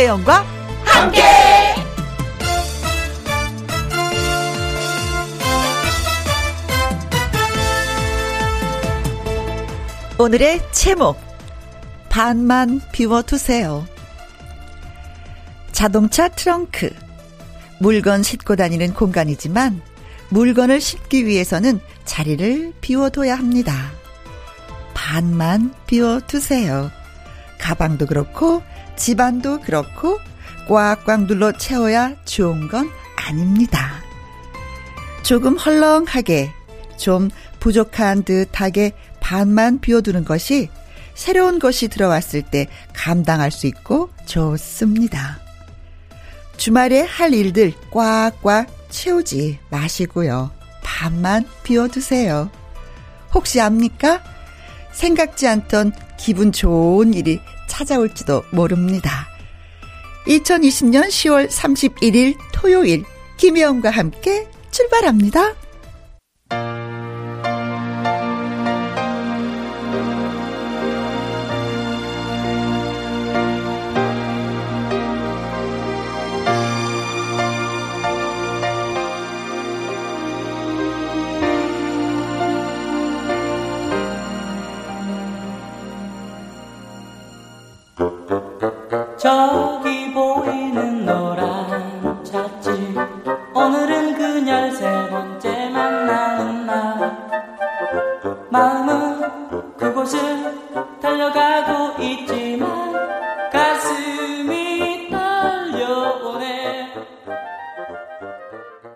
김혜영과 함께. 오늘의 제목 반만 비워두세요. 자동차 트렁크 물건 싣고 다니는 공간이지만 물건을 싣기 위해서는 자리를 비워둬야 합니다. 반만 비워두세요. 가방도 그렇고 집안도 그렇고 꽉꽉 눌러 채워야 좋은 건 아닙니다. 조금 헐렁하게 좀 부족한 듯하게 반만 비워두는 것이 새로운 것이 들어왔을 때 감당할 수 있고 좋습니다. 주말에 할 일들 꽉꽉 채우지 마시고요. 반만 비워두세요. 혹시 압니까? 생각지 않던 기분 좋은 일이 찾아올지도 모릅니다. 2020년 10월 31일 토요일 김혜영과 함께 출발합니다. 저기 보이는 노란 차지 오늘은 그녀를 세 번째 만나는 날. 마음은 그곳을 달려가고 있지만 가슴이 떨려오네.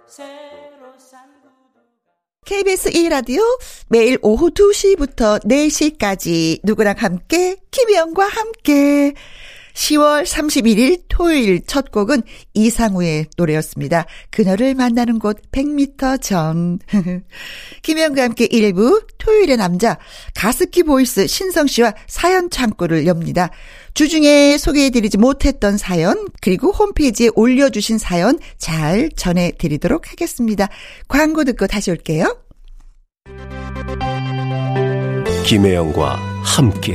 새로 산 KBS 1라디오 매일 오후 2시부터 4시까지 누구랑 함께? 김혜영과 함께 10월 31일 토요일 첫 곡은 이상우의 노래였습니다. 그녀를 만나는 곳 100m 전. 김혜영과 함께 1부 토요일의 남자 가습기 보이스 신성 씨와 사연 창고를 엽니다. 주중에 소개해드리지 못했던 사연 그리고 홈페이지에 올려주신 사연 잘 전해드리도록 하겠습니다. 광고 듣고 다시 올게요. 김혜영과 함께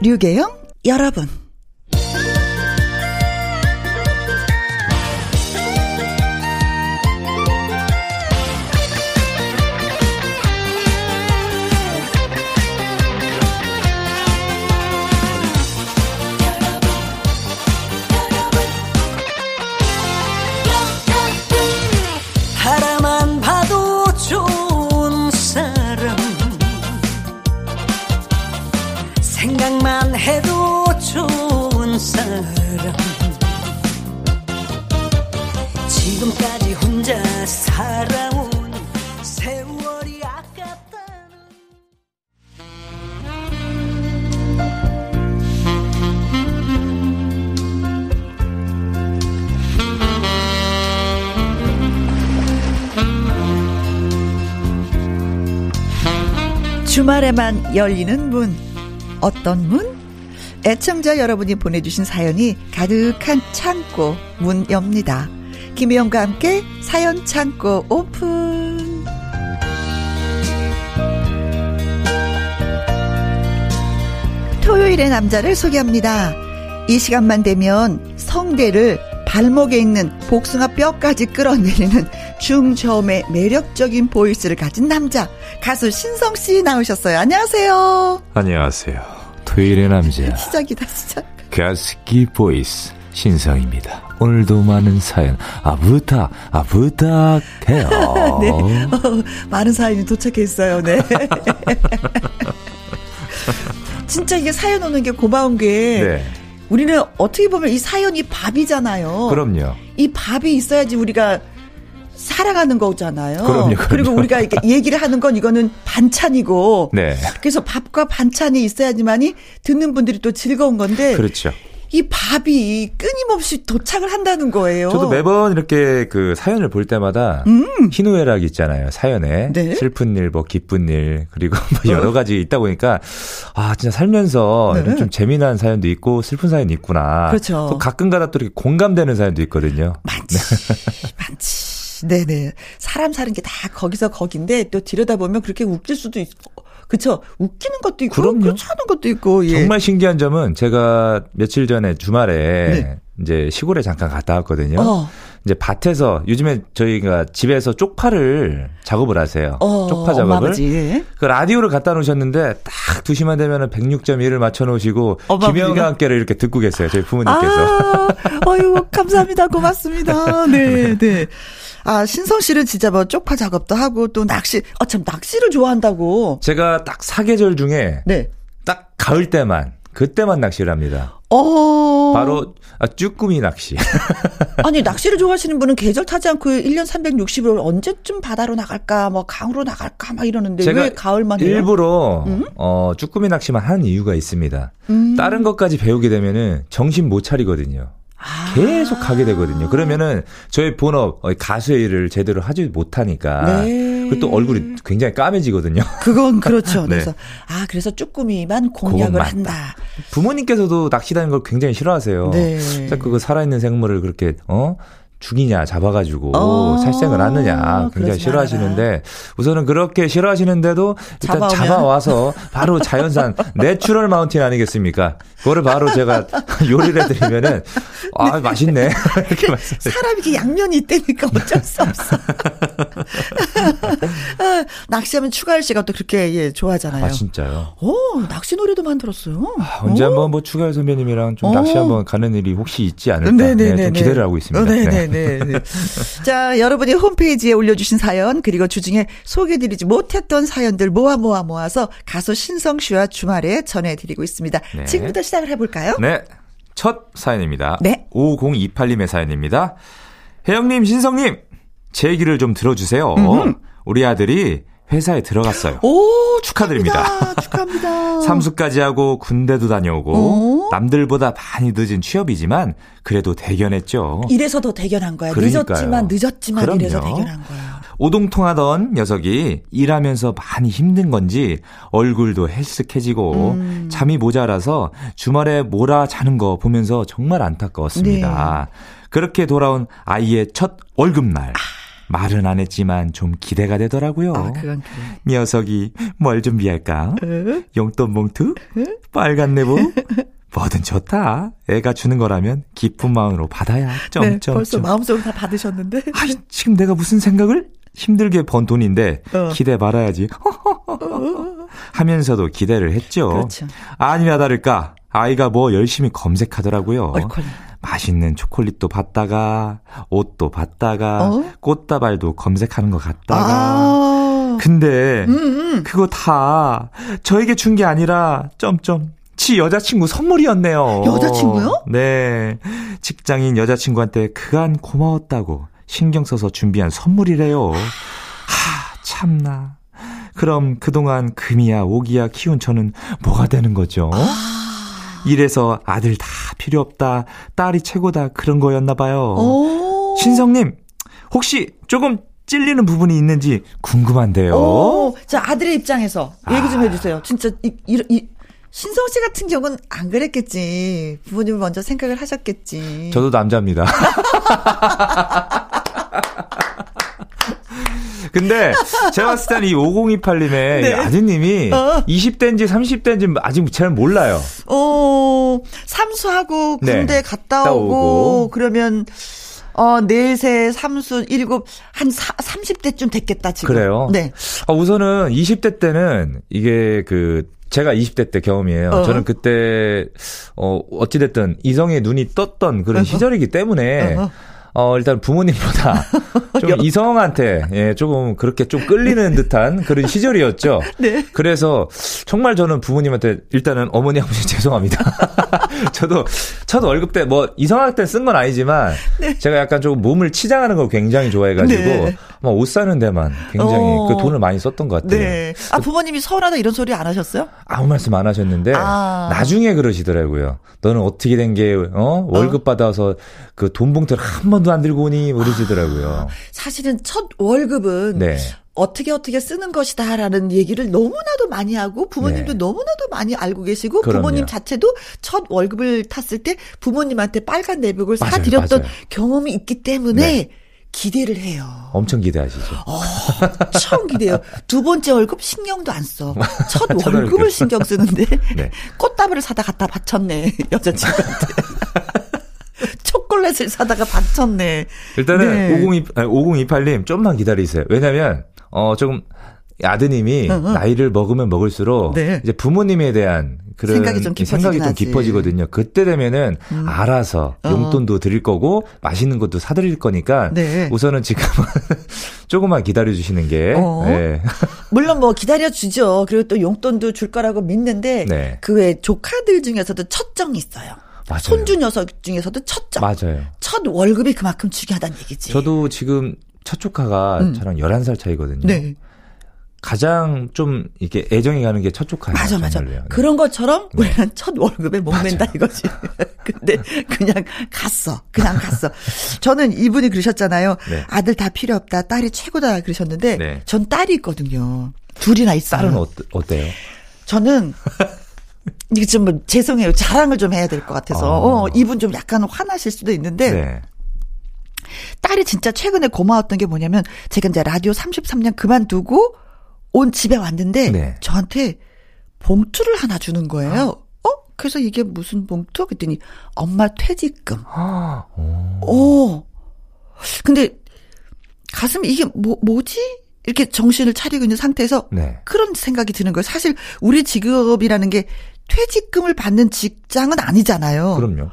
류계영, 여러분. 주말에만 열리는 문. 어떤 문? 애청자 여러분이 보내주신 사연이 가득한 창고 문 엽니다. 김혜영과 함께 사연 창고 오픈. 토요일의 남자를 소개합니다. 이 시간만 되면 성대를 발목에 있는 복숭아 뼈까지 끌어내리는 중저음의 매력적인 보이스를 가진 남자 가수 신성 씨 나오셨어요. 안녕하세요. 안녕하세요. 토요일의 남자 시작이다 시작. 가습기 보이스 신성입니다. 오늘도 많은 사연 아 부탁 아 부탁해요. 네, 어, 많은 사연이 도착했어요. 네. 진짜 이게 사연 오는 게 고마운 게 네. 우리는 어떻게 보면 이 사연이 밥이잖아요. 그럼요. 이 밥이 있어야지 우리가 살아가는 거잖아요. 그럼요, 그럼요. 리고 우리가 이렇게 얘기를 하는 건 이거는 반찬이고. 네. 그래서 밥과 반찬이 있어야지만이 듣는 분들이 또 즐거운 건데 그렇죠. 이 밥이 끊임없이 도착을 한다는 거예요. 저도 매번 이렇게 그 사연을 볼 때마다 희노애락 있잖아요. 사연에 음. 네. 슬픈 일, 뭐 기쁜 일 그리고 뭐 여러 가지 있다 보니까 아 진짜 살면서 네. 이런 좀 재미난 사연도 있고 슬픈 사연이 있구나. 그렇죠. 또 가끔가다 또 이렇게 공감되는 사연도 있거든요. 많지, 많지. 네네. 사람 사는 게 다 거기서 거긴데 또 들여다보면 그렇게 웃길 수도 있고. 그쵸. 웃기는 것도 있고. 그럼요. 그렇지 않은 것도 있고. 예. 정말 신기한 점은 제가 며칠 전에 주말에 네. 이제 시골에 잠깐 갔다 왔거든요. 어. 이제 밭에서 요즘에 저희가 집에서 쪽파를 작업을 하세요. 어, 쪽파 작업을. 예. 그 라디오를 갖다 놓으셨는데 딱 2시만 되면은 106.1을 맞춰 놓으시고 김영과? 함께를 이렇게 듣고 계세요. 저희 부모님께서. 아, 어유 감사합니다. 고맙습니다. 네, 네. 아, 신성 씨는 진짜 뭐 쪽파 작업도 하고 또 낚시, 아, 참, 낚시를 좋아한다고. 제가 딱 사계절 중에 네. 딱 가을 때만 그때만 낚시를 합니다. 어. 바로 아, 쭈꾸미 낚시. 아니, 낚시를 좋아하시는 분은 계절 타지 않고 1년 360일 언제쯤 바다로 나갈까, 뭐, 강으로 나갈까, 막 이러는데 제가 왜 가을만 해요? 일부러 음? 어 쭈꾸미 낚시만 하는 이유가 있습니다. 다른 것까지 배우게 되면은 정신 못 차리거든요. 아. 계속 가게 되거든요. 그러면은 저희 본업 어, 가수의 일을 제대로 하지 못하니까 네. 그리고 또 얼굴이 굉장히 까매지거든요. 그건 그렇죠. 네. 그래서, 아, 그래서 쭈꾸미만 공략을 한다. 부모님께서도 낚시다는 걸 굉장히 싫어하세요. 네. 그거 살아있는 생물을 그렇게 어 죽이냐 잡아가지고 어, 살생을 하느냐 굉장히 싫어하시는데 우선은 그렇게 싫어하시는데도 일단? 잡아와서 바로 자연산 natural mountain 아니겠습니까? 그거를 바로 제가 요리를 해드리면은 아 맛있네 이렇게 말씀해요. 사람이 이게 양면이 있다니까 어쩔 수 없어. 아, 낚시하면 추가열 씨가 또 그렇게 예, 좋아하잖아요. 아 진짜요? 오, 낚시 노래도 만들었어요. 아, 언제 오. 한번 뭐 추가열 선배님이랑 좀 어. 낚시 한번 가는 일이 혹시 있지 않을까 네네네. 네, 좀 기대를 하고 있습니다. 네. 네 네 네. 자, 여러분이 홈페이지에 올려주신 사연, 그리고 주중에 소개드리지 못했던 사연들 모아 모아 모아서 가수 신성 씨와 주말에 전해드리고 있습니다. 네. 지금부터 시작을 해볼까요? 네. 첫 사연입니다. 네. 5028님의 사연입니다. 혜영님, 신성님, 제 얘기를 좀 들어주세요. 우리 아들이 회사에 들어갔어요. 오, 축하드립니다. 축하합니다. 축하합니다. 삼수까지 하고 군대도 다녀오고 어? 남들보다 많이 늦은 취업이지만 그래도 대견했죠. 이래서 더 대견한 거야. 그러니까요. 늦었지만 늦었지만 그럼요. 이래서 대견한 거야. 오동통하던 녀석이 일하면서 많이 힘든 건지 얼굴도 헬쓱해지고 음. 잠이 모자라서 주말에 몰아 자는 거 보면서 정말 안타까웠습니다. 그렇게 돌아온 아이의 첫 월급날. 말은 안 했지만 좀 기대가 되더라고요. 아, 그건 그래. 녀석이 뭘 준비할까? 용돈 봉투? 빨간 내부? 뭐든 좋다. 애가 주는 거라면 기쁜 마음으로 받아야. 네, 점점점. 벌써 마음속으로 다 받으셨는데. 아이, 지금 내가 무슨 생각을? 힘들게 번 돈인데 어. 기대 말아야지. 하면서도 기대를 했죠. 그렇죠. 아니나 다를까 아이가 뭐 열심히 검색하더라고요. 얼콜. 맛있는 초콜릿도 받다가 옷도 받다가 어? 꽃다발도 검색하는 것 같다가 아. 근데 음, 음. 그거 다 저에게 준 게 아니라 점점 지 여자친구 선물이었네요. 여자친구요? 네. 직장인 여자친구한테 그간 고마웠다고 신경 써서 준비한 선물이래요. 하, 참나. 그럼 그동안 금이야 오기야 키운 저는 뭐가 되는 거죠? 이래서 아들 다 필요 없다. 딸이 최고다. 그런 거였나 봐요. 오. 신성님, 혹시 조금 찔리는 부분이 있는지 궁금한데요. 오, 자, 아들의 입장에서 얘기 좀 해주세요. 진짜, 이, 이, 이, 신성 씨 같은 경우는 안 그랬겠지. 부모님을 먼저 생각을 하셨겠지. 저도 남자입니다. 근데 제가 봤을 때는 이 5028님의 네. 아드님이 어. 20대인지 30대인지 아직 잘 몰라요. 어, 삼수하고 네. 군대 갔다 갔다 오고, 오고. 그러면, 어, 넷에 삼수, 일곱, 한 사, 30대쯤 됐겠다, 지금. 그래요? 네. 아, 우선은 20대 때는 이게 그 제가 20대 때 경험이에요. 어. 저는 그때 어 어찌됐든 이성의 눈이 떴던 그런 어허. 시절이기 때문에 어허. 어 일단 부모님보다 좀 여- 이성한테 예 조금 그렇게 좀 끌리는 듯한 그런 시절이었죠. 네. 그래서 정말 저는 부모님한테 일단은 어머니 아버지 죄송합니다. 저도 첫 월급 때 뭐 이성할 때쓴건 아니지만 제가 약간 조금 몸을 치장하는 걸 굉장히 좋아해가지고 네. 뭐옷 사는 데만 굉장히 어. 그 돈을 많이 썼던 것 같아요. 네. 아, 부모님이 서운하다 이런 소리 안 하셨어요? 아무 말씀 안 하셨는데 아. 나중에 그러시더라고요. 너는 어떻게 된 게 어? 월급 받아서 그 돈 봉투를 한 번도 안 들고 오니 그러시더라고요. 사실은 첫 월급은 네. 어떻게 어떻게 쓰는 것이다라는 얘기를 너무나도 많이 하고 부모님도 네. 너무나도 많이 알고 계시고 그럼요. 부모님 자체도 첫 월급을 탔을 때 부모님한테 빨간 내복을 맞아요, 사드렸던 맞아요. 경험이 있기 때문에 네. 기대를 해요. 엄청 기대하시죠. 엄청 기대요. 두 번째 월급 신경도 안 써. 첫 첫 월급을 월급. 신경 쓰는데 네. 꽃다발을 사다 갖다 바쳤네 여자친구한테. 초콜릿을 사다가 바쳤네. 일단은 네. 5028, 5028님 좀만 기다리세요. 왜냐면 어 조금 아드님이 응, 응. 나이를 먹으면 먹을수록 네. 이제 부모님에 대한 그런 생각이 좀 생각이 좀. 음. 깊어지거든요. 그때 되면은 알아서 어. 용돈도 드릴 거고 맛있는 것도 사드릴 거니까 네. 우선은 지금은 조금만 기다려 주시는 게 어. 네. 물론 뭐 기다려 주죠. 그리고 또 용돈도 줄 거라고 믿는데 네. 그외 조카들 중에서도 첫정이 있어요. 맞아요. 손주 녀석 중에서도 첫정. 맞아요. 첫 월급이 그만큼 중요하다는 얘기지. 저도 지금 첫 조카가 음. 저랑 11살 차이거든요. 네. 가장 좀 이렇게 애정이 가는 게 첫 조카예요. 맞아, 맞아. 네. 그런 것처럼 우리는 첫 월급에 목맨다 이거지. 근데 그냥 갔어. 그냥 갔어. 저는 이분이 그러셨잖아요. 네. 아들 다 필요 없다. 딸이 최고다 그러셨는데 네. 전 딸이 있거든요. 둘이나 있어요. 딸은 어때, 어때요? 저는 이게 좀뭐 죄송해요. 자랑을 좀 해야 될 것 같아서. 어. 어, 이분 좀 약간 화나실 수도 있는데 네. 딸이 진짜 최근에 고마웠던 게 뭐냐면 제가 이제 라디오 33년 그만두고 온 집에 왔는데 네. 저한테 봉투를 하나 주는 거예요. 어? 그래서 이게 무슨 봉투? 그랬더니 엄마 퇴직금. 아, 오. 오. 근데 가슴이 이게 뭐 뭐지? 이렇게 정신을 차리고 있는 상태에서 네. 그런 생각이 드는 거예요. 사실 우리 직업이라는 게 퇴직금을 받는 직장은 아니잖아요. 그럼요.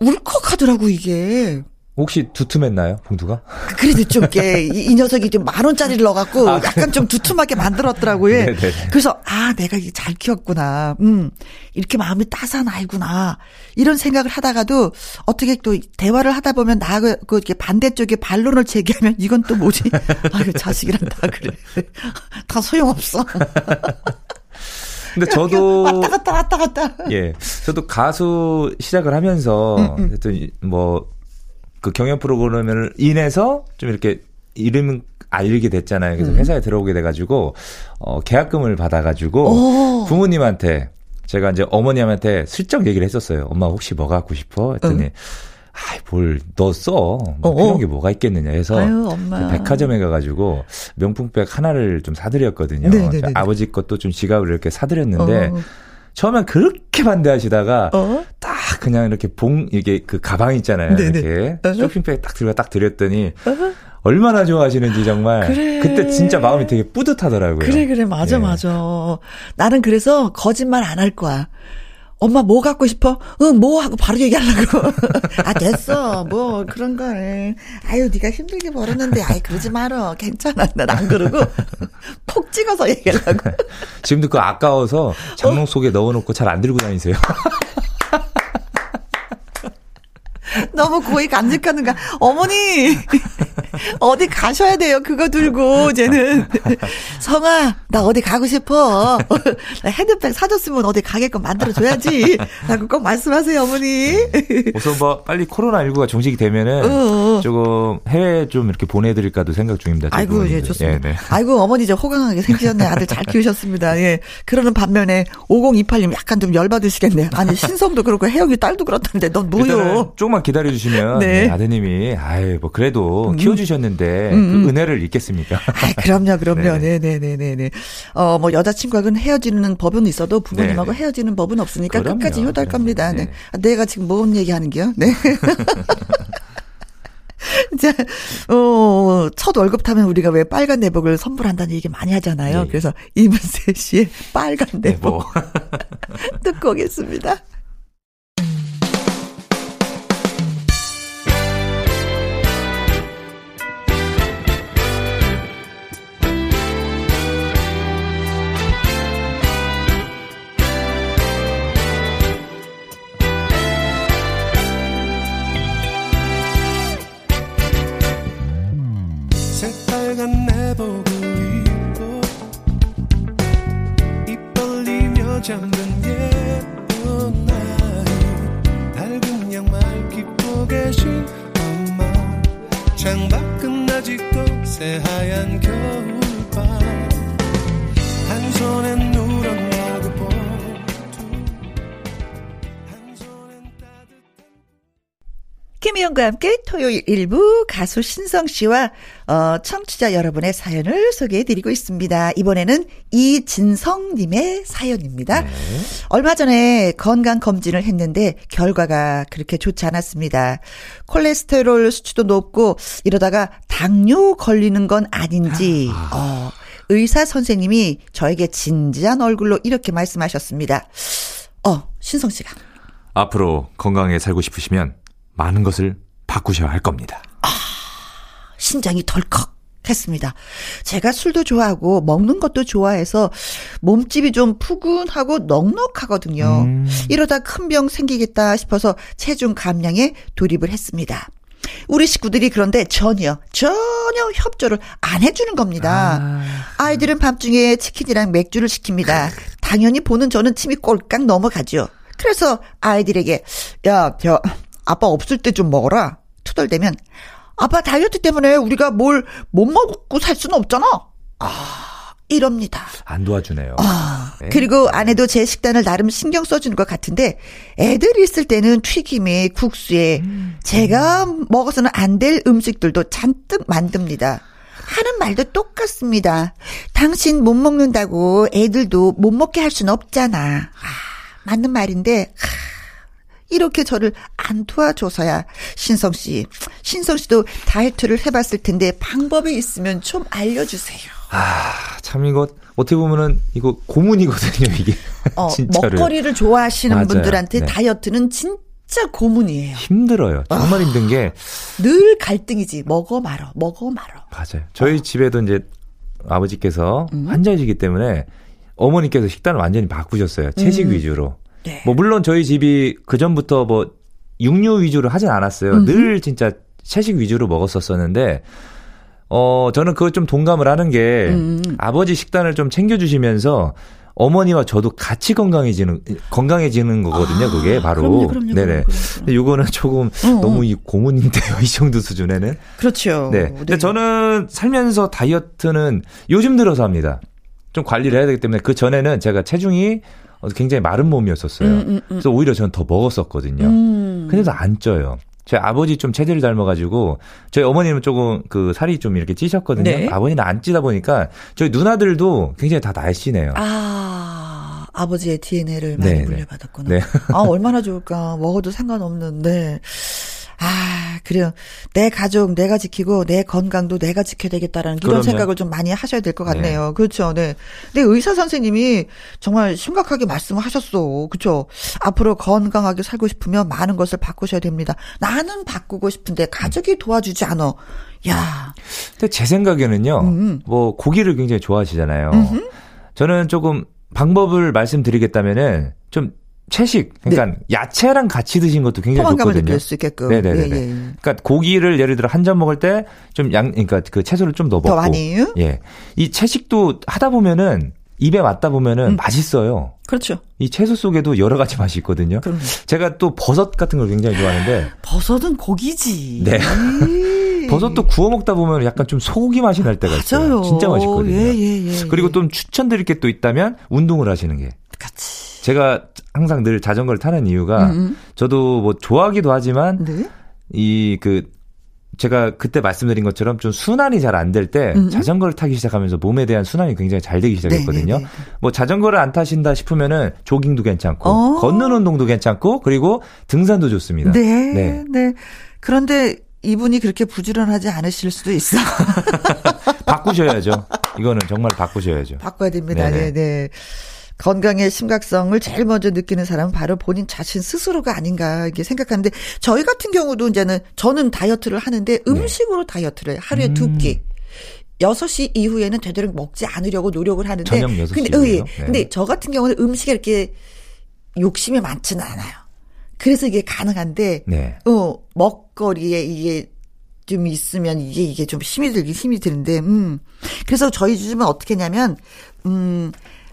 울컥하더라고 이게. 혹시 두툼했나요, 봉투가? 그래도 좀 이렇게 이, 이 녀석이 좀 만 원짜리를 넣어갖고 약간 좀 두툼하게 만들었더라고요. 아, 네네네. 그래서 아 내가 이게 잘 키웠구나. 음 이렇게 마음이 따스한 아이구나. 이런 생각을 하다가도 어떻게 또 대화를 하다 보면 나그 그 이렇게 반대쪽에 반론을 제기하면 이건 또 뭐지? 아유 자식이란 다 그래. 다 소용없어. 근데 저도 왔다 갔다 왔다 갔다. 예, 저도 가수 시작을 하면서 음, 하여튼 뭐그 경연 프로그램을 인해서 좀 이렇게 이름 알리게 됐잖아요. 그래서 음. 회사에 들어오게 돼가지고 어 계약금을 받아가지고 오. 부모님한테 제가 이제 어머님한테 슬쩍 얘기를 했었어요. 엄마 혹시 뭐 갖고 싶어? 했더니 응. 아이 뭘 너 써? 뭐. 필요한 게 뭐가 있겠느냐 해서 아유, 엄마. 그 백화점에 가가지고 명품백 하나를 좀 사드렸거든요. 네네네네. 아버지 것도 좀 지갑을 이렇게 사드렸는데 어. 처음엔 그렇게 반대하시다가 어? 딱 그냥 이렇게 봉 이게 그 가방 있잖아요. 네네. 이렇게 어허. 쇼핑백 딱 들고 딱 드렸더니 얼마나 좋아하시는지 정말 그래. 그때 진짜 마음이 되게 뿌듯하더라고요. 그래, 그래, 맞아, 예. 맞아. 나는 그래서 거짓말 안 할 거야. 엄마 뭐 갖고 싶어? 응, 뭐 하고 바로 얘기하려고. 아, 됐어. 뭐 그런 거. 아유, 네가 힘들게 벌었는데, 아이 그러지 말어. 괜찮아. 난 안 그러고 폭 찍어서 얘기하려고. 지금도 그 아까워서 장롱 속에 넣어놓고 잘 안 들고 다니세요. 너무 고이 간직하는가. 어머니, 어디 가셔야 돼요. 그거 들고, 쟤는. 성아, 나 어디 가고 싶어. 헤드백 사줬으면 어디 가게끔 만들어줘야지. 라고 꼭 말씀하세요, 어머니. 우선 뭐, 빨리 코로나19가 종식이 되면은, 어, 어. 조금 해외 좀 이렇게 보내드릴까도 생각 중입니다. 아이고, 예, 부모님들. 좋습니다. 예, 네. 아이고, 어머니 저 호강하게 생기셨네. 아들 잘 키우셨습니다. 예. 그러는 반면에 5028님 약간 좀 열받으시겠네요. 아니, 신성도 그렇고 혜영이 딸도 그렇다는데 넌 뭐요? 조금만 기다려 주시면, 네. 네, 아드님이, 아이, 뭐, 그래도 키워 주셨는데, 음, 그 은혜를 잊겠습니까? 아, 그럼요, 그럼요. 네. 네네 네 네 네. 어, 뭐, 여자친구하고는 헤어지는 법은 있어도 부모님하고 네, 네. 헤어지는 법은 없으니까 그럼요. 끝까지 네, 겁니다. 네. 네. 아, 내가 지금 뭔 얘기 하는 게요? 네. 자, 어, 첫 월급 타면 우리가 왜 빨간 내복을 선물한다는 얘기 많이 하잖아요. 예, 예. 그래서 이문세 씨의 빨간 네, 내복 뭐. 듣고 오겠습니다. 잠든 예쁜 나이 밝은 양말 입고 계신 엄마. 창밖은 아직도 새하얀 겨울밤. 한 손엔 누런 김희영과 함께 토요일 일부 가수 신성 씨와 어, 청취자 여러분의 사연을 소개해 드리고 있습니다. 이번에는 이진성 님의 사연입니다. 얼마 전에 건강 검진을 했는데 결과가 그렇게 좋지 않았습니다. 콜레스테롤 수치도 높고 이러다가 당뇨 걸리는 건 아닌지 어, 의사 선생님이 저에게 진지한 얼굴로 이렇게 말씀하셨습니다. 어, 신성 씨가 앞으로 건강하게 살고 싶으시면, 많은 것을 바꾸셔야 할 겁니다. 심장이 덜컥 했습니다. 제가 술도 좋아하고 먹는 것도 좋아해서 몸집이 좀 푸근하고 넉넉하거든요. 음. 이러다 큰 병 생기겠다 싶어서 체중 감량에 돌입을 했습니다. 우리 식구들이 그런데 전혀 전혀 협조를 안 해주는 겁니다. 아 이들은 밤중에 치킨이랑 맥주를 시킵니다. 당연히 보는 저는 침이 꼴깍 넘어가죠. 그래서 아이들에게 야, 저 아빠 없을 때 좀 먹어라. 투덜대면 아빠 다이어트 때문에 우리가 뭘 못 먹고 살 수는 없잖아. 아, 이럽니다. 안 도와주네요. 아, 네. 그리고 아내도 제 식단을 나름 신경 써주는 것 같은데 애들 있을 때는 튀김에 국수에 제가 먹어서는 안 될 음식들도 잔뜩 만듭니다. 하는 말도 똑같습니다. 당신 못 먹는다고 애들도 못 먹게 할 수는 없잖아. 아, 맞는 말인데 하, 이렇게 저를 안 도와줘서야 신성 씨, 신성 씨도 다이어트를 해봤을 텐데 방법이 있으면 좀 알려주세요. 아, 참 이거 어떻게 보면은 이거 고문이거든요, 이게. 어. 먹거리를 좋아하시는 맞아요. 분들한테 네. 다이어트는 진짜 고문이에요. 힘들어요. 정말 힘든 게 늘 갈등이지. 먹어 말어, 먹어 말어. 맞아요. 저희 집에도 이제 아버지께서 음. 환자이시기 때문에 어머니께서 식단을 완전히 바꾸셨어요. 채식 음. 위주로. 네. 뭐 물론 저희 집이 그 전부터 뭐 육류 위주로 하진 않았어요. 음흠. 늘 진짜 채식 위주로 먹었었었는데 어 저는 그거 좀 동감을 하는 게 음. 아버지 식단을 좀 챙겨주시면서 어머니와 저도 같이 건강해지는 건강해지는 거거든요. 그게 바로 아, 그럼요, 그럼요, 네네. 그럼요, 요거는 조금 어, 너무 어. 이 고문인데요. 이 정도 수준에는. 그렇죠. 네. 근데 저는 살면서 다이어트는 요즘 들어서 합니다. 좀 관리를 해야 되기 때문에 그 전에는 제가 체중이 어, 굉장히 마른 몸이었었어요. 음, 음, 음. 그래서 오히려 저는 더 먹었었거든요. 음. 근데도 안 쪄요. 저희 아버지 좀 체질을 닮아가지고 저희 어머니는 조금 그 살이 좀 이렇게 찌셨거든요. 네. 아버지는 안 찌다 보니까 저희 누나들도 굉장히 다 날씬해요. 아, 아버지의 DNA를 많이 네, 네. 물려받았구나. 네. 아, 얼마나 좋을까. 먹어도 상관없는데. 아, 그래요. 내 가족 내가 지키고 내 건강도 내가 지켜야 되겠다라는 이런 그럼요. 생각을 좀 많이 하셔야 될 것 같네요. 그렇죠. 네. 근데 의사 선생님이 정말 심각하게 말씀하셨어. 그렇죠. 앞으로 건강하게 살고 싶으면 많은 것을 바꾸셔야 됩니다. 나는 바꾸고 싶은데 가족이 도와주지 않아. 야. 근데 제 생각에는요, 음. 뭐 고기를 굉장히 좋아하시잖아요. 저는 조금 방법을 말씀드리겠다면은 좀 채식, 그러니까 야채랑 같이 드신 것도 굉장히 포만감을 좋거든요. 느낄 수 있게끔. 네네네. 예, 예. 그러니까 고기를 예를 들어 한 점 먹을 때 좀 양, 그러니까 그 채소를 좀더 먹고. 더 많이. 예. 이 채식도 하다 보면은 입에 맞다 보면은 음. 맛있어요. 그렇죠. 이 채소 속에도 여러 가지 맛이 있거든요. 그럼 제가 또 버섯 같은 걸 굉장히 좋아하는데 버섯은 고기지. 네. 에이. 버섯도 구워 먹다 보면 약간 좀 소고기 맛이 날 때가 있어요. 맞아요. 진짜 맛있거든요. 예, 예, 예. 그리고 좀 추천드릴 게 또 있다면 운동을 하시는 게. 같이. 제가 항상 늘 자전거를 타는 이유가 음, 저도 뭐 좋아하기도 하지만 네. 이그 제가 그때 말씀드린 것처럼 좀 순환이 잘 안 될때 음. 자전거를 타기 시작하면서 몸에 대한 순환이 굉장히 잘 되기 시작했거든요. 네, 네, 네. 뭐 자전거를 안 타신다 싶으면은 조깅도 괜찮고 어. 걷는 운동도 괜찮고 그리고 등산도 좋습니다. 네, 네. 네. 그런데 이분이 그렇게 부지런하지 않으실 수도 있어. 바꾸셔야죠. 이거는 정말 바꾸셔야죠. 바꿔야 됩니다. 네네. 네, 네. 건강의 심각성을 제일 먼저 느끼는 사람은 바로 본인 자신 스스로가 아닌가 이렇게 생각하는데 저희 같은 경우도 이제는 저는 다이어트를 하는데 음식으로 다이어트를 해요. 하루에 두 네. 음. 끼. 6시 이후에는 되도록 먹지 않으려고 노력을 하는데 저녁 6시 근데? 예. 네. 근데 저 같은 경우는 음식에 이렇게 욕심이 많지는 않아요. 그래서 이게 가능한데 네. 어, 먹거리에 이게 좀 있으면 이게 이게 좀 힘이 들긴 힘이 드는데 음. 그래서 저희 집은 어떻게 했냐면 음,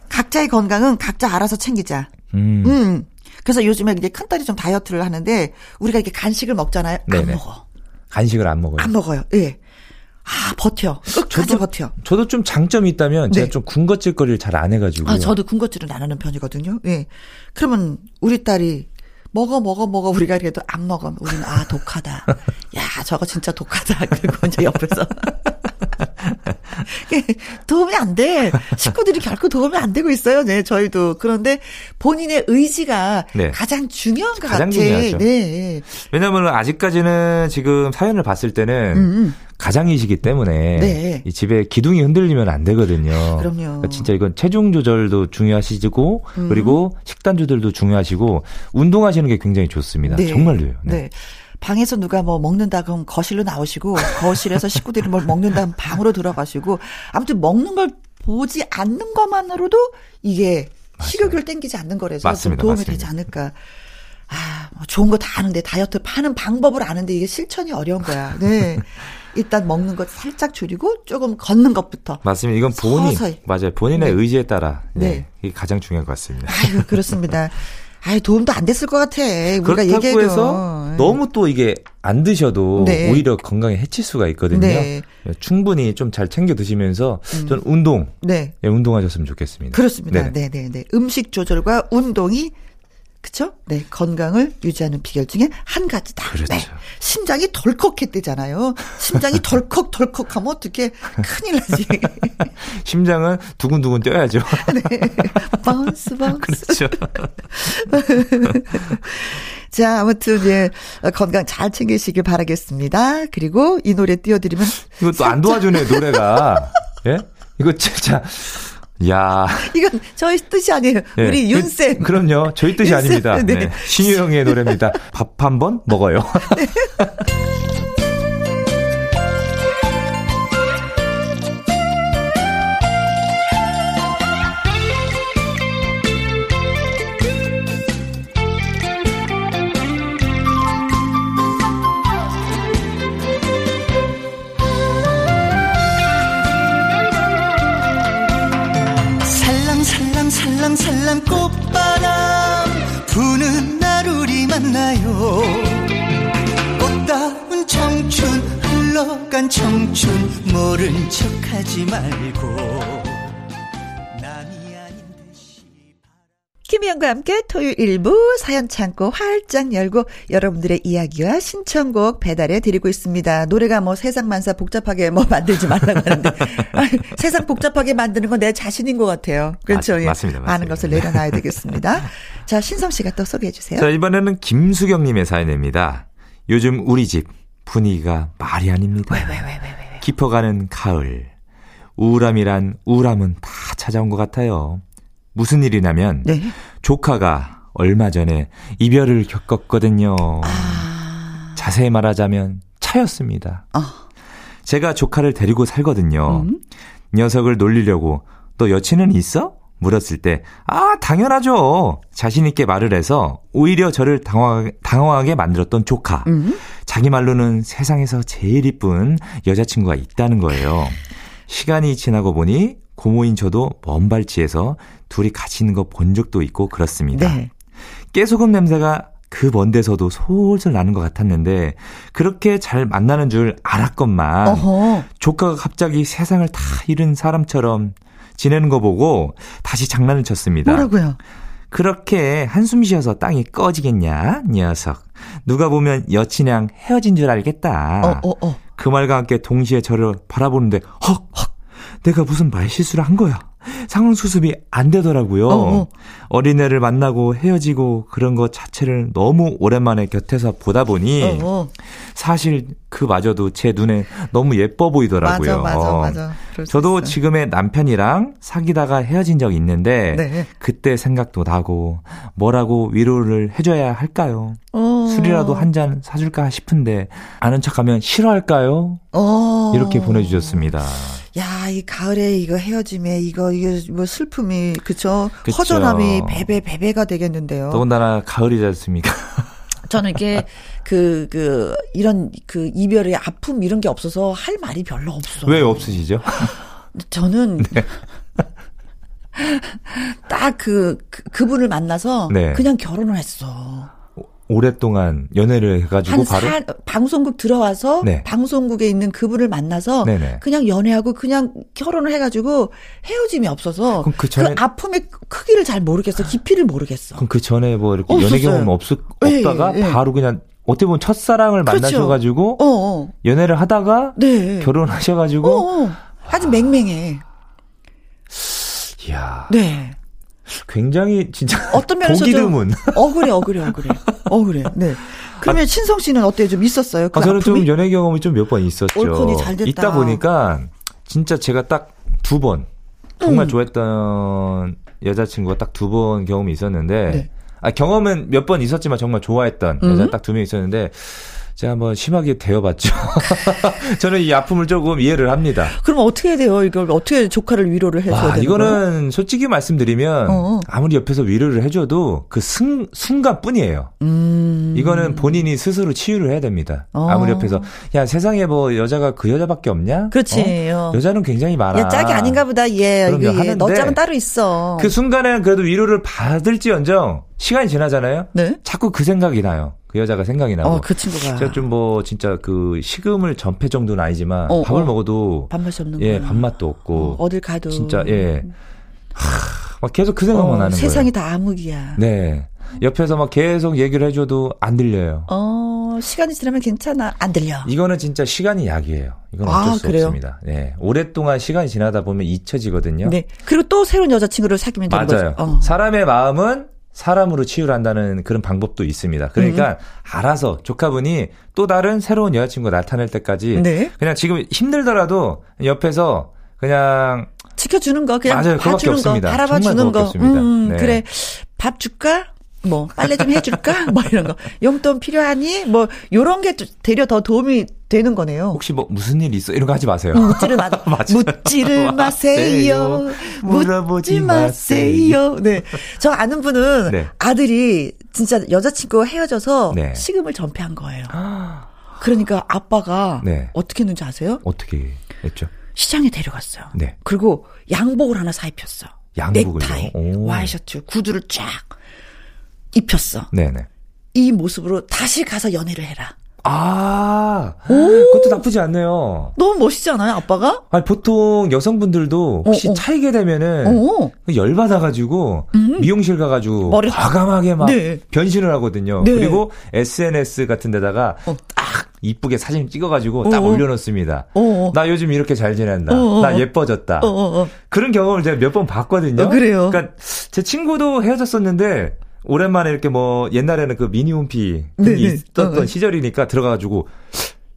각자의 건강은 각자 알아서 챙기자. 음. 음. 그래서 요즘에 이제 큰 딸이 좀 다이어트를 하는데 우리가 이렇게 간식을 먹잖아요. 안 네네. 먹어. 간식을 안 먹어요. 안 먹어요. 예. 아, 버텨. 끝까지 저도- 버텨. 저도 좀 장점이 있다면 제가 네. 좀 군것질거리를 잘 안 해가지고. 아, 저도 군것질은 안 하는 편이거든요. 예. 그러면 우리 딸이 먹어 먹어 먹어 우리가 그래도 안 먹어. 우리는 아 독하다. 야 저거 진짜 독하다. 그리고 이제 옆에서 도움이 안 돼. 식구들이 결코 도움이 안 되고 있어요. 네, 저희도 그런데 본인의 의지가 네. 가장 중요한 것 가장 같아. 중요하죠. 네. 왜냐면 아직까지는 지금 사연을 봤을 때는 음, 음. 가장이시기 때문에 네. 이 집에 기둥이 흔들리면 안 되거든요. 그럼요. 그러니까 진짜 이건 체중 조절도 중요하시고 음. 그리고 식단 조절도 중요하시고 운동하시는 게 굉장히 좋습니다. 네. 정말로요. 네. 방에서 누가 뭐 먹는다 그럼 거실로 나오시고 거실에서 식구들이 뭘 먹는다 그럼 방으로 들어가시고 아무튼 먹는 걸 보지 않는 것만으로도 이게 식욕을 땡기지 않는 거라서 좀 맞습니다. 도움이 맞습니다. 되지 않을까. 아, 뭐 좋은 거 다 아는데 다이어트 하는 방법을 아는데 이게 실천이 어려운 거야. 네. 일단 먹는 것 살짝 줄이고 조금 걷는 것부터. 맞습니다. 이건 본인 서서히. 맞아요. 본인의 네. 의지에 따라 네. 네. 이게 가장 중요한 것 같습니다. 아유, 그렇습니다. 아유, 도움도 안 됐을 것 같아. 우리가 얘기해도. 해서 너무 또 이게 안 드셔도 네. 오히려 건강에 해칠 수가 있거든요. 네. 충분히 좀 잘 챙겨 드시면서 음. 전 운동, 네. 예, 운동하셨으면 좋겠습니다. 그렇습니다. 네네. 네, 네, 네. 음식 조절과 운동이 그쵸? 네, 건강을 유지하는 비결 중에 한 가지다. 그렇죠. 네. 심장이 덜컥했대잖아요. 심장이 덜컥덜컥 하면 어떻게 큰일 나지. 심장은 두근두근 뛰어야죠. 네. bounce bounce. 그렇죠. 자, 아무튼 예, 건강 잘 챙기시길 바라겠습니다. 그리고 이 노래 띄워드리면 이거 또안 도와주네 노래가. 예? 이거 진짜 야. 이건 저희 뜻이 아니에요. 예. 우리 윤쌤. 그, 럼요 저희 뜻이 윤쌤, 아닙니다. 네. 네. 신유영의 노래입니다. 밥 한 번 먹어요. 살 흘러간 청춘 모른 척하지 말고 남이 아닌 듯이 김희영과 함께 토요일 일부 사연 창고 활짝 열고 여러분들의 이야기와 신청곡 배달해 드리고 있습니다. 노래가 뭐 세상 만사 복잡하게 뭐 만들지 말라고 하는데 세상 복잡하게 만드는 건 내 자신인 것 같아요. 그렇죠? 맞- 예. 맞습니다, 맞습니다. 많은 것을 내려놔야 되겠습니다. 자, 신성 씨가 또 소개해 주세요. 자, 이번에는 김수경 님의 사연입니다. 요즘 우리 집 분위기가 말이 아닙니다. 깊어가는 가을. 우울함이란 우울함은 다 찾아온 것 같아요. 무슨 일이냐면 네. 조카가 얼마 전에 이별을 겪었거든요. 아, 자세히 말하자면 차였습니다. 어. 제가 조카를 데리고 살거든요. 음. 녀석을 놀리려고 너 여친은 있어? 물었을 때, 아, 당연하죠. 자신있게 말을 해서 오히려 저를 당황, 당황하게 만들었던 조카. 음? 자기 말로는 세상에서 제일 이쁜 여자친구가 있다는 거예요. 시간이 지나고 보니 고모인 저도 먼 발치에서 둘이 같이 있는 거 본 적도 있고 그렇습니다. 네. 깨소금 냄새가 그 먼 데서도 솔솔 나는 것 같았는데 그렇게 잘 만나는 줄 알았건만 어허. 조카가 갑자기 세상을 다 잃은 사람처럼 지내는 거 보고 다시 장난을 쳤습니다. 뭐라고요? 그렇게 한숨 쉬어서 땅이 꺼지겠냐, 녀석. 누가 보면 여친이랑 헤어진 줄 알겠다. 어, 어, 어. 그 말과 함께 동시에 저를 바라보는데 헉, 헉 내가 무슨 말실수를 한 거야. 상황 수습이 안 되더라고요. 어, 어. 어린애를 만나고 헤어지고 그런 것 자체를 너무 오랜만에 곁에서 보다 보니 어, 어. 사실 그마저도 제 눈에 너무 예뻐 보이더라고요. 맞아, 맞아, 맞아. 저도 있어요. 지금의 남편이랑 사귀다가 헤어진 적이 있는데 네. 그때 생각도 나고 뭐라고 위로를 해줘야 할까요? 어. 술이라도 한 잔 사줄까 싶은데 아는 척하면 싫어할까요? 어. 이렇게 보내주셨습니다. 야, 이 가을에 이거 헤어짐에 이거 이게 뭐 슬픔이 그쵸? 그쵸. 허전함이 배배 배배가 되겠는데요. 더군다나 가을이지 않습니까? 저는 이게 그, 그, 이런 그 이별의 아픔 이런 게 없어서 할 말이 별로 없어. 왜 없으시죠? 저는 네. 딱 그, 그 그분을 만나서 네. 그냥 결혼을 했어. 오랫동안 연애를 해가지고 한 바로 사, 방송국 들어와서 네. 방송국에 있는 그분을 만나서 네네. 그냥 연애하고 그냥 결혼을 해가지고 헤어짐이 없어서 그럼 그 전에- 아픔의 크기를 잘 모르겠어. 깊이를 모르겠어. 그럼 그 전에 뭐 이렇게 없었어요. 연애 경험 없, 예, 없다가 예. 바로 그냥 어떻게 보면 첫사랑을 그렇죠. 만나셔가지고 어, 어. 연애를 하다가 네. 결혼하셔가지고 어, 어. 아주 맹맹해. 이야 네. 굉장히 진짜 어떤 면에서 좀 드문. 억울해, 억울해, 억울해. 억울해. 네. 그러면 신성 씨는 어때요? 좀 있었어요? 그 아, 저는 아픔이? 좀 연애 경험이 좀 몇 번 있었죠. 올콘이 잘 됐다. 있다 보니까 진짜 제가 딱 두 번 정말 음. 좋아했던 여자친구가 딱 두 번 경험이 있었는데 네. 아 경험은 몇 번 있었지만 정말 좋아했던 음. 여자 딱 두 명 있었는데 제가 한번 심하게 대어봤죠. 저는 이 아픔을 조금 이해를 합니다. 그럼 어떻게 해야 돼요? 이걸 어떻게 조카를 위로를 해줘야 와, 되는 이거는 거예요? 솔직히 말씀드리면 어. 아무리 옆에서 위로를 해줘도 그 순, 순간뿐이에요. 음. 이거는 본인이 스스로 치유를 해야 됩니다. 어. 아무리 옆에서 야 세상에 뭐 여자가 그 여자밖에 없냐? 그렇지. 어? 어. 여자는 굉장히 많아. 야, 짝이 아닌가 보다, 얘. 하는데 너 짝은 따로 있어. 그 순간에는 그래도 위로를 받을지언정 시간이 지나잖아요. 네? 자꾸 그 생각이 나요. 그 여자가 생각이 나고. 어, 그 친구가. 제가 좀 뭐 진짜 그 식음을 전폐 정도는 아니지만 어, 밥을 어. 먹어도 밥맛이 없는 예 거야. 밥맛도 없고 어, 딜 가도. 진짜 예. 하, 막 계속 그 생각만 어, 나는 세상이 거예요. 다 암흑이야. 네. 옆에서 막 계속 얘기를 해줘도 안 들려요. 어, 시간이 지나면 괜찮아. 안 들려. 이거는 진짜 시간이 약이에요. 이건 어쩔 아, 수 그래요? 없습니다. 네. 오랫동안 시간이 지나다 보면 잊혀지거든요. 네. 그리고 또 새로운 여자친구를 사귀면 되는 맞아요. 거죠. 어. 사람의 마음은 사람으로 치유를 한다는 그런 방법도 있습니다. 그러니까 음. 알아서 조카분이 또 다른 새로운 여자친구가 나타날 때까지 네. 그냥 지금 힘들더라도 옆에서 그냥 지켜주는 거, 그냥 맞아요. 봐주는 거. 바라봐 주는 거. 음, 네. 그래. 밥 줄까? 뭐, 빨래 좀 해줄까? 뭐 이런 거. 용돈 필요하니? 뭐, 요런 게 되려 더 도움이 되는 거네요. 혹시 뭐 무슨 일 있어 이런 거 하지 마세요. 묻지를 마. 묻지를 마세요. 물어보지 마세요. 네. 저 아는 분은 네. 아들이 진짜 여자친구와 헤어져서 네. 식음을 전폐한 거예요. 그러니까 아빠가 네. 어떻게 했는지 아세요? 어떻게 했죠? 시장에 데려갔어요. 네. 그리고 양복을 하나 사 입혔어. 양복을요? 넥타이, 오. 와이셔츠, 구두를 쫙 입혔어. 네네. 이 모습으로 다시 가서 연애를 해라. 아, 그것도 나쁘지 않네요. 너무 멋있지 않아요, 아빠가? 아니, 보통 여성분들도 혹시 어, 어. 차이게 되면은 어. 열받아가지고 미용실 가가지고 머리- 과감하게 막 네. 변신을 하거든요. 네. 그리고 SNS 같은 데다가 어. 딱 이쁘게 사진 찍어가지고 딱 어. 올려놓습니다. 어, 어. 나 요즘 이렇게 잘 지낸다. 어, 어, 나 어. 예뻐졌다. 어, 어, 어. 그런 경험을 제가 몇 번 봤거든요. 어, 그래요? 그러니까 제 친구도 헤어졌었는데 오랜만에 이렇게 뭐 옛날에는 그 미니홈피 네, 네. 있었던 어, 어. 시절이니까 들어가가지고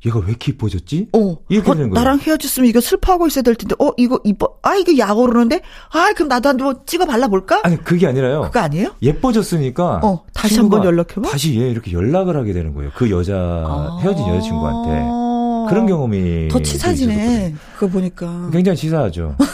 얘가 왜 이렇게 이뻐졌지? 어, 이렇게 어, 되는 거예요. 나랑 헤어졌으면 이거 슬퍼하고 있어야 될 텐데, 어, 이거 이뻐, 아, 이거 약 오르는데? 아, 그럼 나도 한번 찍어 발라볼까? 아니 그게 아니라요. 그거 아니에요? 예뻐졌으니까 어, 다시 한번 연락해봐? 다시 얘 이렇게 연락을 하게 되는 거예요. 그 여자 헤어진 여자친구한테 아. 그런 경험이 더또 치사지네. 그거 보니까. 굉장히 치사하죠.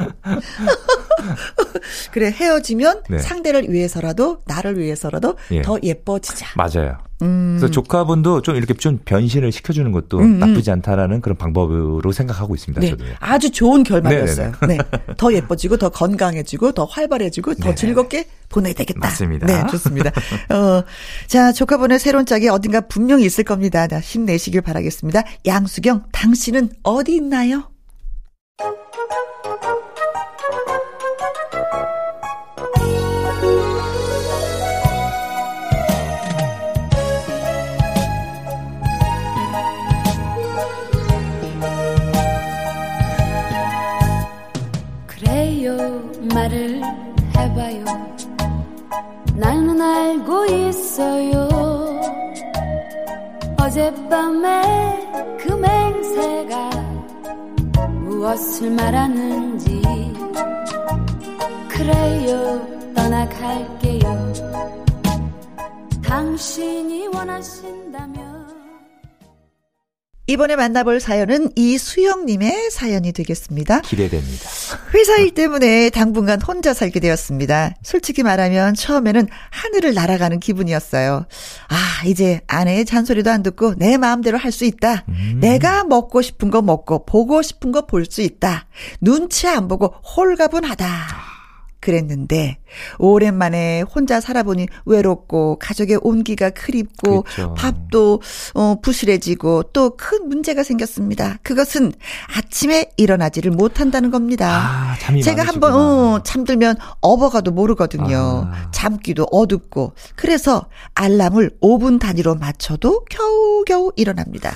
그래 헤어지면 네. 상대를 위해서라도 나를 위해서라도 예. 더 예뻐지자. 맞아요. 음. 그래서 조카분도 좀 이렇게 좀 변신을 시켜주는 것도 음, 음. 나쁘지 않다라는 그런 방법으로 생각하고 있습니다. 네, 저도. 아주 좋은 결말이었어요. 네, 더 예뻐지고 더 건강해지고 더 활발해지고 더 네네. 즐겁게 보내야 되겠다. 맞습니다. 네, 좋습니다. 어, 자, 조카분의 새로운 짝이 어딘가 분명히 있을 겁니다. 자, 힘내시길 바라겠습니다. 양수경, 당신은 어디 있나요? 어젯밤에 그 맹세가 무엇을 말하는지. 그래요 떠나갈게요. 당신이 원하신다면 이번에 만나볼 사연은 이수영님의 사연이 되겠습니다. 기대됩니다. 회사 일 때문에 당분간 혼자 살게 되었습니다. 솔직히 말하면 처음에는 하늘을 날아가는 기분이었어요. 아, 이제 아내의 잔소리도 안 듣고 내 마음대로 할 수 있다. 내가 먹고 싶은 거 먹고 보고 싶은 거 볼 수 있다. 눈치 안 보고 홀가분하다. 그랬는데 오랜만에 혼자 살아보니 외롭고 가족의 온기가 그립고 그렇죠. 밥도 어 부실해지고 또 큰 문제가 생겼습니다. 그것은 아침에 일어나지를 못한다는 겁니다. 아, 제가. 한번 어, 잠들면 업어가도 모르거든요. 아. 잠기도 어둡고 그래서 알람을 5분 단위로 맞춰도 겨우겨우 일어납니다.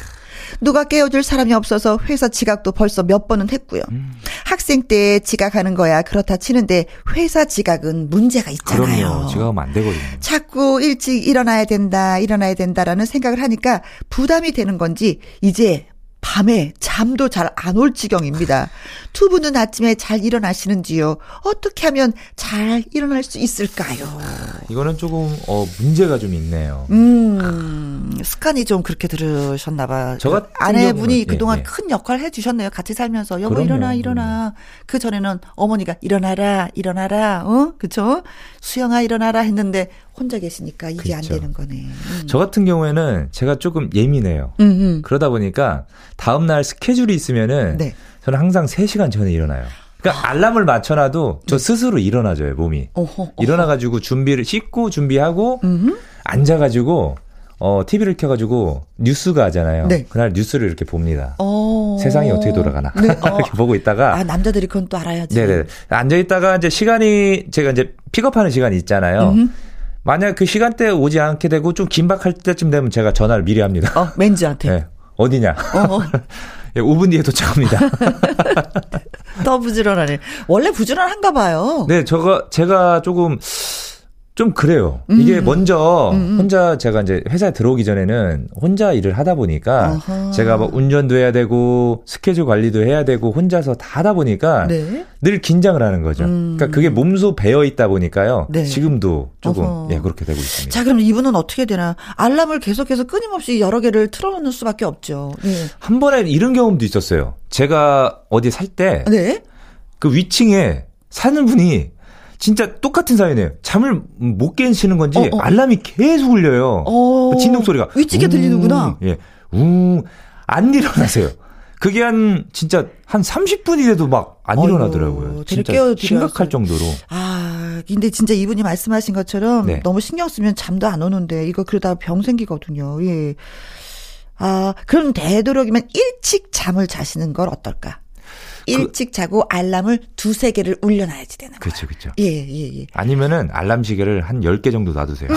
누가 깨워줄 사람이 없어서 회사 지각도 벌써 몇 번은 했고요. 음. 학생 때 지각하는 거야 그렇다 치는데 회사 지각은 문제가 있잖아요. 그럼요. 지각하면 안 되거든요. 자꾸 일찍 일어나야 된다, 일어나야 된다라는 생각을 하니까 부담이 되는 건지 이제 밤에 잠도 잘 안 올 지경입니다. 두 분은 아침에 잘 일어나시는지요? 어떻게 하면 잘 일어날 수 있을까요? 이거는 조금 어 문제가 좀 있네요. 음, 습관이 좀 그렇게 들으셨나 봐. 저 같은 아내분이 경우는, 그동안 예, 예. 큰 역할 해 주셨네요. 같이 살면서. 여보, 그럼요. 일어나, 일어나. 그 전에는 어머니가 일어나라, 일어나라, 어? 그쵸? 수영아, 일어나라 했는데 혼자 계시니까 이게 안 그쵸. 되는 거네. 음. 저 같은 경우에는 제가 조금 예민해요. 음, 음. 그러다 보니까 다음 날 스케줄이 있으면은 네. 저는 항상 3시간 전에 일어나요. 그러니까 알람을 맞춰놔도 저 스스로 일어나줘요, 몸이. 어허, 어허. 일어나가지고 준비를, 씻고 준비하고, 음. 앉아가지고, 어, TV를 켜가지고 뉴스가 하잖아요. 네. 그날 뉴스를 이렇게 봅니다. 어. 세상이 어떻게 돌아가나. 네, 어. 이렇게 보고 있다가, 아, 남자들이 그건 또 알아야지. 네네. 앉아 있다가 이제 시간이, 제가 이제 픽업하는 시간이 있잖아요. 음흠. 만약 그 시간대에 오지 않게 되고 좀 긴박할 때쯤 되면 제가 전화를 미리 합니다. 어, 맨즈한테. 네. 어디냐? 어, 어. 예, 5분 뒤에 도착합니다. 더 부지런하네. 원래 부지런한가 봐요. 네, 저가, 제가 조금, 좀 그래요. 이게 음. 먼저 혼자 제가 이제 회사에 들어오기 전에는 혼자 일을 하다 보니까 어허. 제가 뭐 운전도 해야 되고 스케줄 관리도 해야 되고 혼자서 다 하다 보니까 네. 늘 긴장을 하는 거죠. 음. 그러니까 그게 몸소 배어 있다 보니까요. 네. 지금도 조금 어허. 예, 그렇게 되고 있습니다. 자, 그럼 이분은 어떻게 되나? 알람을 계속해서 끊임없이 여러 개를 틀어놓는 수밖에 없죠. 네. 한 번에 이런 경험도 있었어요. 제가 어디 살 때그 네. 위층에 사는 분이 진짜 똑같은 사연이에요. 잠을 못 깨시는 건지 어, 어. 알람이 계속 울려요. 어. 그 진동 소리가 위치게 들리는구나. 예. 웅. 안 일어나세요. 그게 한 진짜 한 30분이 돼도 막 안 일어나더라고요. 진짜. 심각할 정도로. 아, 근데 진짜 이분이 말씀하신 것처럼 네. 너무 신경 쓰면 잠도 안 오는데 이거 그러다 병 생기거든요. 예. 아, 그럼 되도록이면 일찍 잠을 자시는 걸 어떨까? 일찍 자고 알람을 두세 개를 울려놔야지 되는 거예요. 그렇죠, 그렇죠. 예, 예, 예. 아니면은 알람 시계를 한 10개 정도 놔두세요.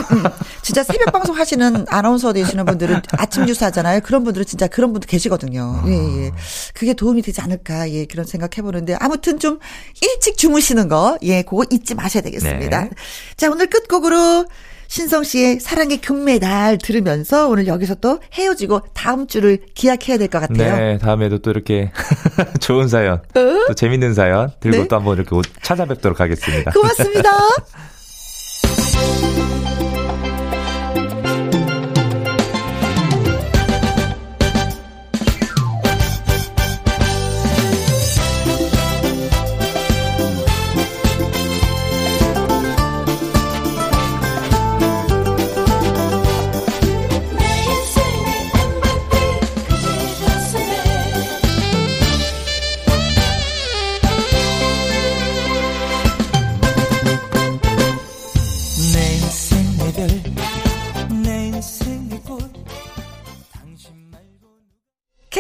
진짜 새벽 방송 하시는 아나운서 되시는 분들은 아침 뉴스 하잖아요. 그런 분들은 진짜 그런 분들 계시거든요. 예, 예. 그게 도움이 되지 않을까, 예, 그런 생각 해보는데. 아무튼 좀 일찍 주무시는 거, 예, 그거 잊지 마셔야 되겠습니다. 네. 자, 오늘 끝곡으로 신성 씨의 사랑의 금메달 들으면서 오늘 여기서 또 헤어지고 다음 주를 기약해야 될 것 같아요. 네, 다음에도 또 이렇게 좋은 사연, 또 재밌는 사연 들고 네. 또 한번 이렇게 찾아뵙도록 하겠습니다. 고맙습니다.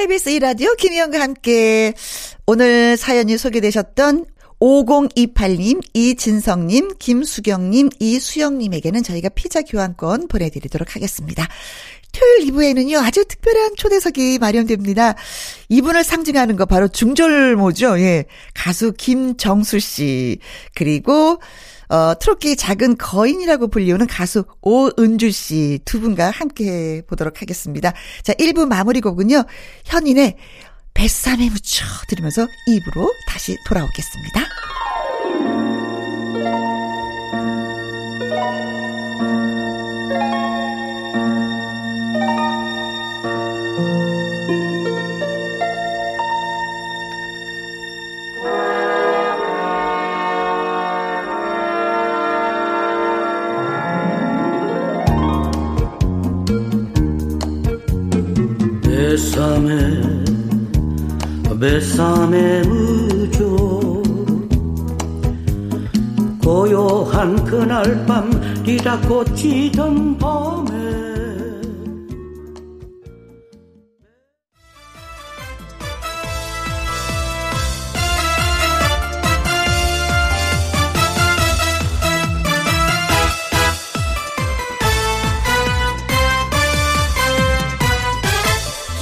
KBS 2라디오 김희영과 함께 오늘 사연이 소개되셨던 5028님, 이진성님, 김수경님, 이수영님에게는 저희가 피자 교환권 보내드리도록 하겠습니다. 토요일 2부에는요, 아주 특별한 초대석이 마련됩니다. 이분을 상징하는 거 바로 중절모죠. 예. 가수 김정수 씨. 그리고, 어, 트로트의 작은 거인이라고 불리우는 가수 오은주 씨 두 분과 함께 보도록 하겠습니다. 자, 1부 마무리 곡은요, 현인의 뱃삼에 묻혀 들으면서 2부로 다시 돌아오겠습니다. 뱃삼에 뱃삼에 묻어 고요한 그날 밤 네가 꽂히던 밤에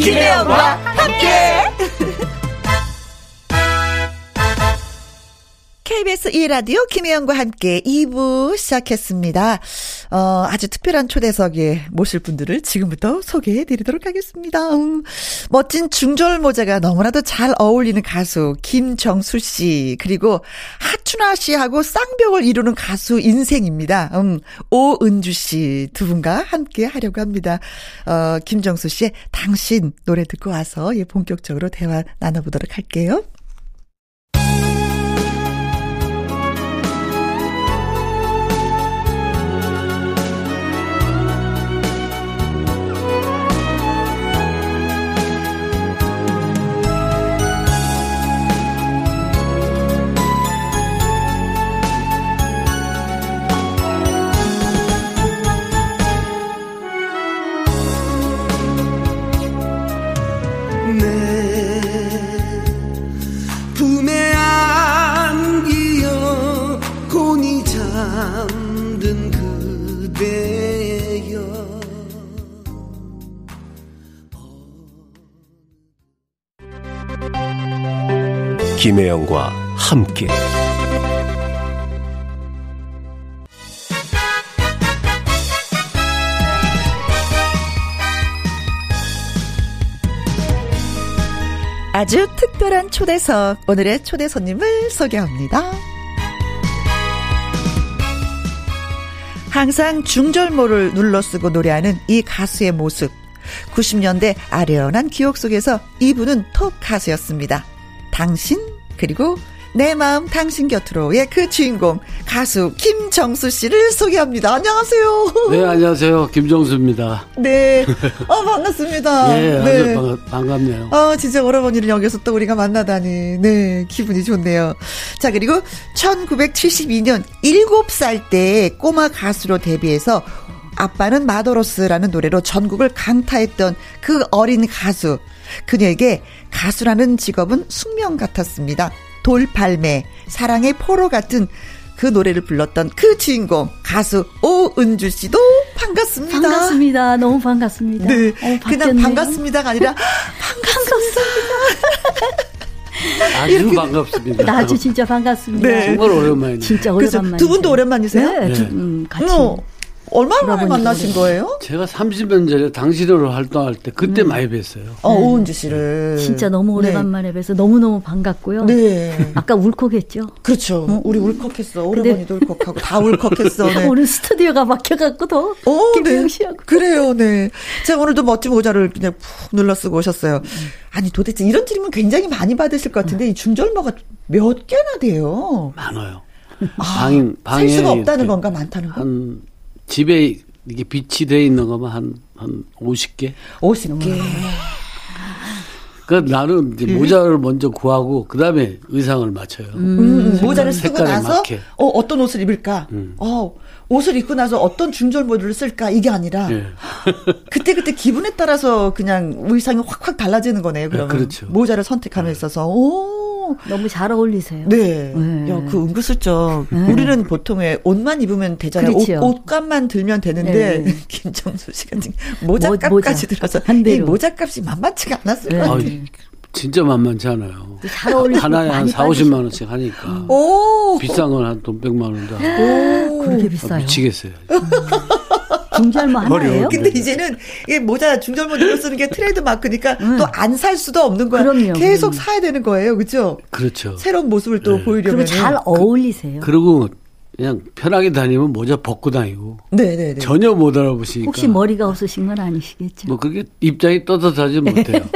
김혜영과 함께. KBS 2라디오 김혜영과 함께 2부 시작했습니다. 어, 아주 특별한 초대석에 모실 분들을 지금부터 소개해 드리도록 하겠습니다. 음, 멋진 중절 모자가 너무나도 잘 어울리는 가수 김정수 씨, 그리고 하춘아 씨하고 쌍벽을 이루는 가수 인생입니다. 음, 오은주 씨 두 분과 함께 하려고 합니다. 어, 김정수 씨의 당신 노래 듣고 와서 예, 본격적으로 대화 나눠보도록 할게요. 김혜영과 함께 아주 특별한 초대석, 오늘의 초대 손님을 소개합니다. 항상 중절모를 눌러쓰고 노래하는 이 가수의 모습. 90년대 아련한 기억 속에서 이분은 톱 가수였습니다. 당신, 그리고 내 마음 당신 곁으로의 그 주인공, 가수 김정수 씨를 소개합니다. 안녕하세요. 네, 안녕하세요. 김정수입니다. 네. 어, 반갑습니다. 예, 네. 반갑, 반갑네요. 아, 진짜 오라버니를 여기서 또 우리가 만나다니. 네, 기분이 좋네요. 자, 그리고 1972년 7살 때 꼬마 가수로 데뷔해서 아빠는 마도로스라는 노래로 전국을 강타했던 그 어린 가수. 그녀에게 가수라는 직업은 숙명 같았습니다. 돌팔매, 사랑의 포로 같은 그 노래를 불렀던 그 주인공, 가수 오은주 씨도 반갑습니다. 반갑습니다. 너무 반갑습니다. 네. 어, 그냥. 반갑습니다가 아니라 아주 반갑습니다. 나 아주 진짜 반갑습니다. 네. 정말 오랜만이네요. 진짜 오랜만이죠. 두 분도 오랜만이세요? 네, 두, 네. 음, 같이. 어, 얼마나 만에 만나신. 거예요? 제가 30년 전에 당신으로 활동할 때 그때 음. 많이 뵀어요. 어, 오은주 씨를. 진짜 너무 네. 오래간만에 뵈서 너무너무 반갑고요. 네. 아까 울컥했죠. 그렇죠. 우리 울컥했어. 오라버니도 울컥하고 다 울컥했어. 네. 오늘 스튜디오가 막혀갖고 더 어, 네. 씨하고. 그래요, 네. 제가 오늘도 멋진 모자를 그냥 푹 눌러 쓰고 오셨어요. 아니, 도대체 이런 질문 굉장히 많이 받으실 것 같은데, 이 중절모가 몇 개나 돼요? 많아요. 아, 방, 방에 셀 수가 없다는 건가, 많다는 건? 한 집에 이게 빛이 돼 있는 거면 한, 한 50개? 50개. 그 나는 이제 모자를 먼저 구하고 그 다음에 의상을 맞춰요. 음, 모자를 쓰고 색깔에 나서 맞게. 어, 어떤 옷을 입을까? 음. 어, 옷을 입고 나서 어떤 중절모를 쓸까 이게 아니라 예. 그때 그때 기분에 따라서 그냥 의상이 확확 달라지는 거네요. 그러면 그렇죠. 모자를 선택함에 있어서 오. 너무 잘 어울리세요. 네. 네. 야, 그 은근슬쩍. 네. 우리는 보통에 옷만 입으면 되잖아요. 옷, 그렇지요. 옷값만 들면 되는데, 네. 김정수 씨 같은 게 모자값까지 모- 모자. 들어서, 한이 배로. 모자값이 만만치가 않았을 네. 것 같아요. 진짜 만만치 않아요. 잘 어울리고 하나에 한 많이 4, 50만 원씩 하니까. 오! 비싼 건 한 돈 100만 원도 하고. 오! 그렇게 아, 비싸요. 미치겠어요. 중절모 머리 하나예요? 근데 이제는 이 모자 중절모 들어 쓰는 게 트레이드 마크니까 또안 살 수도 없는 거야. 그럼요. 계속 사야 되는 거예요. 그죠? 그렇죠. 새로운 모습을 또 보이려면. 그리고 잘 어울리세요. 그리고 그냥 편하게 다니면 모자 벗고 다니고 네네네. 전혀 못 알아보시니까. 혹시 머리가 없으신 건 아니시겠죠? 뭐 그게 입장이 떳떳하지 못해요.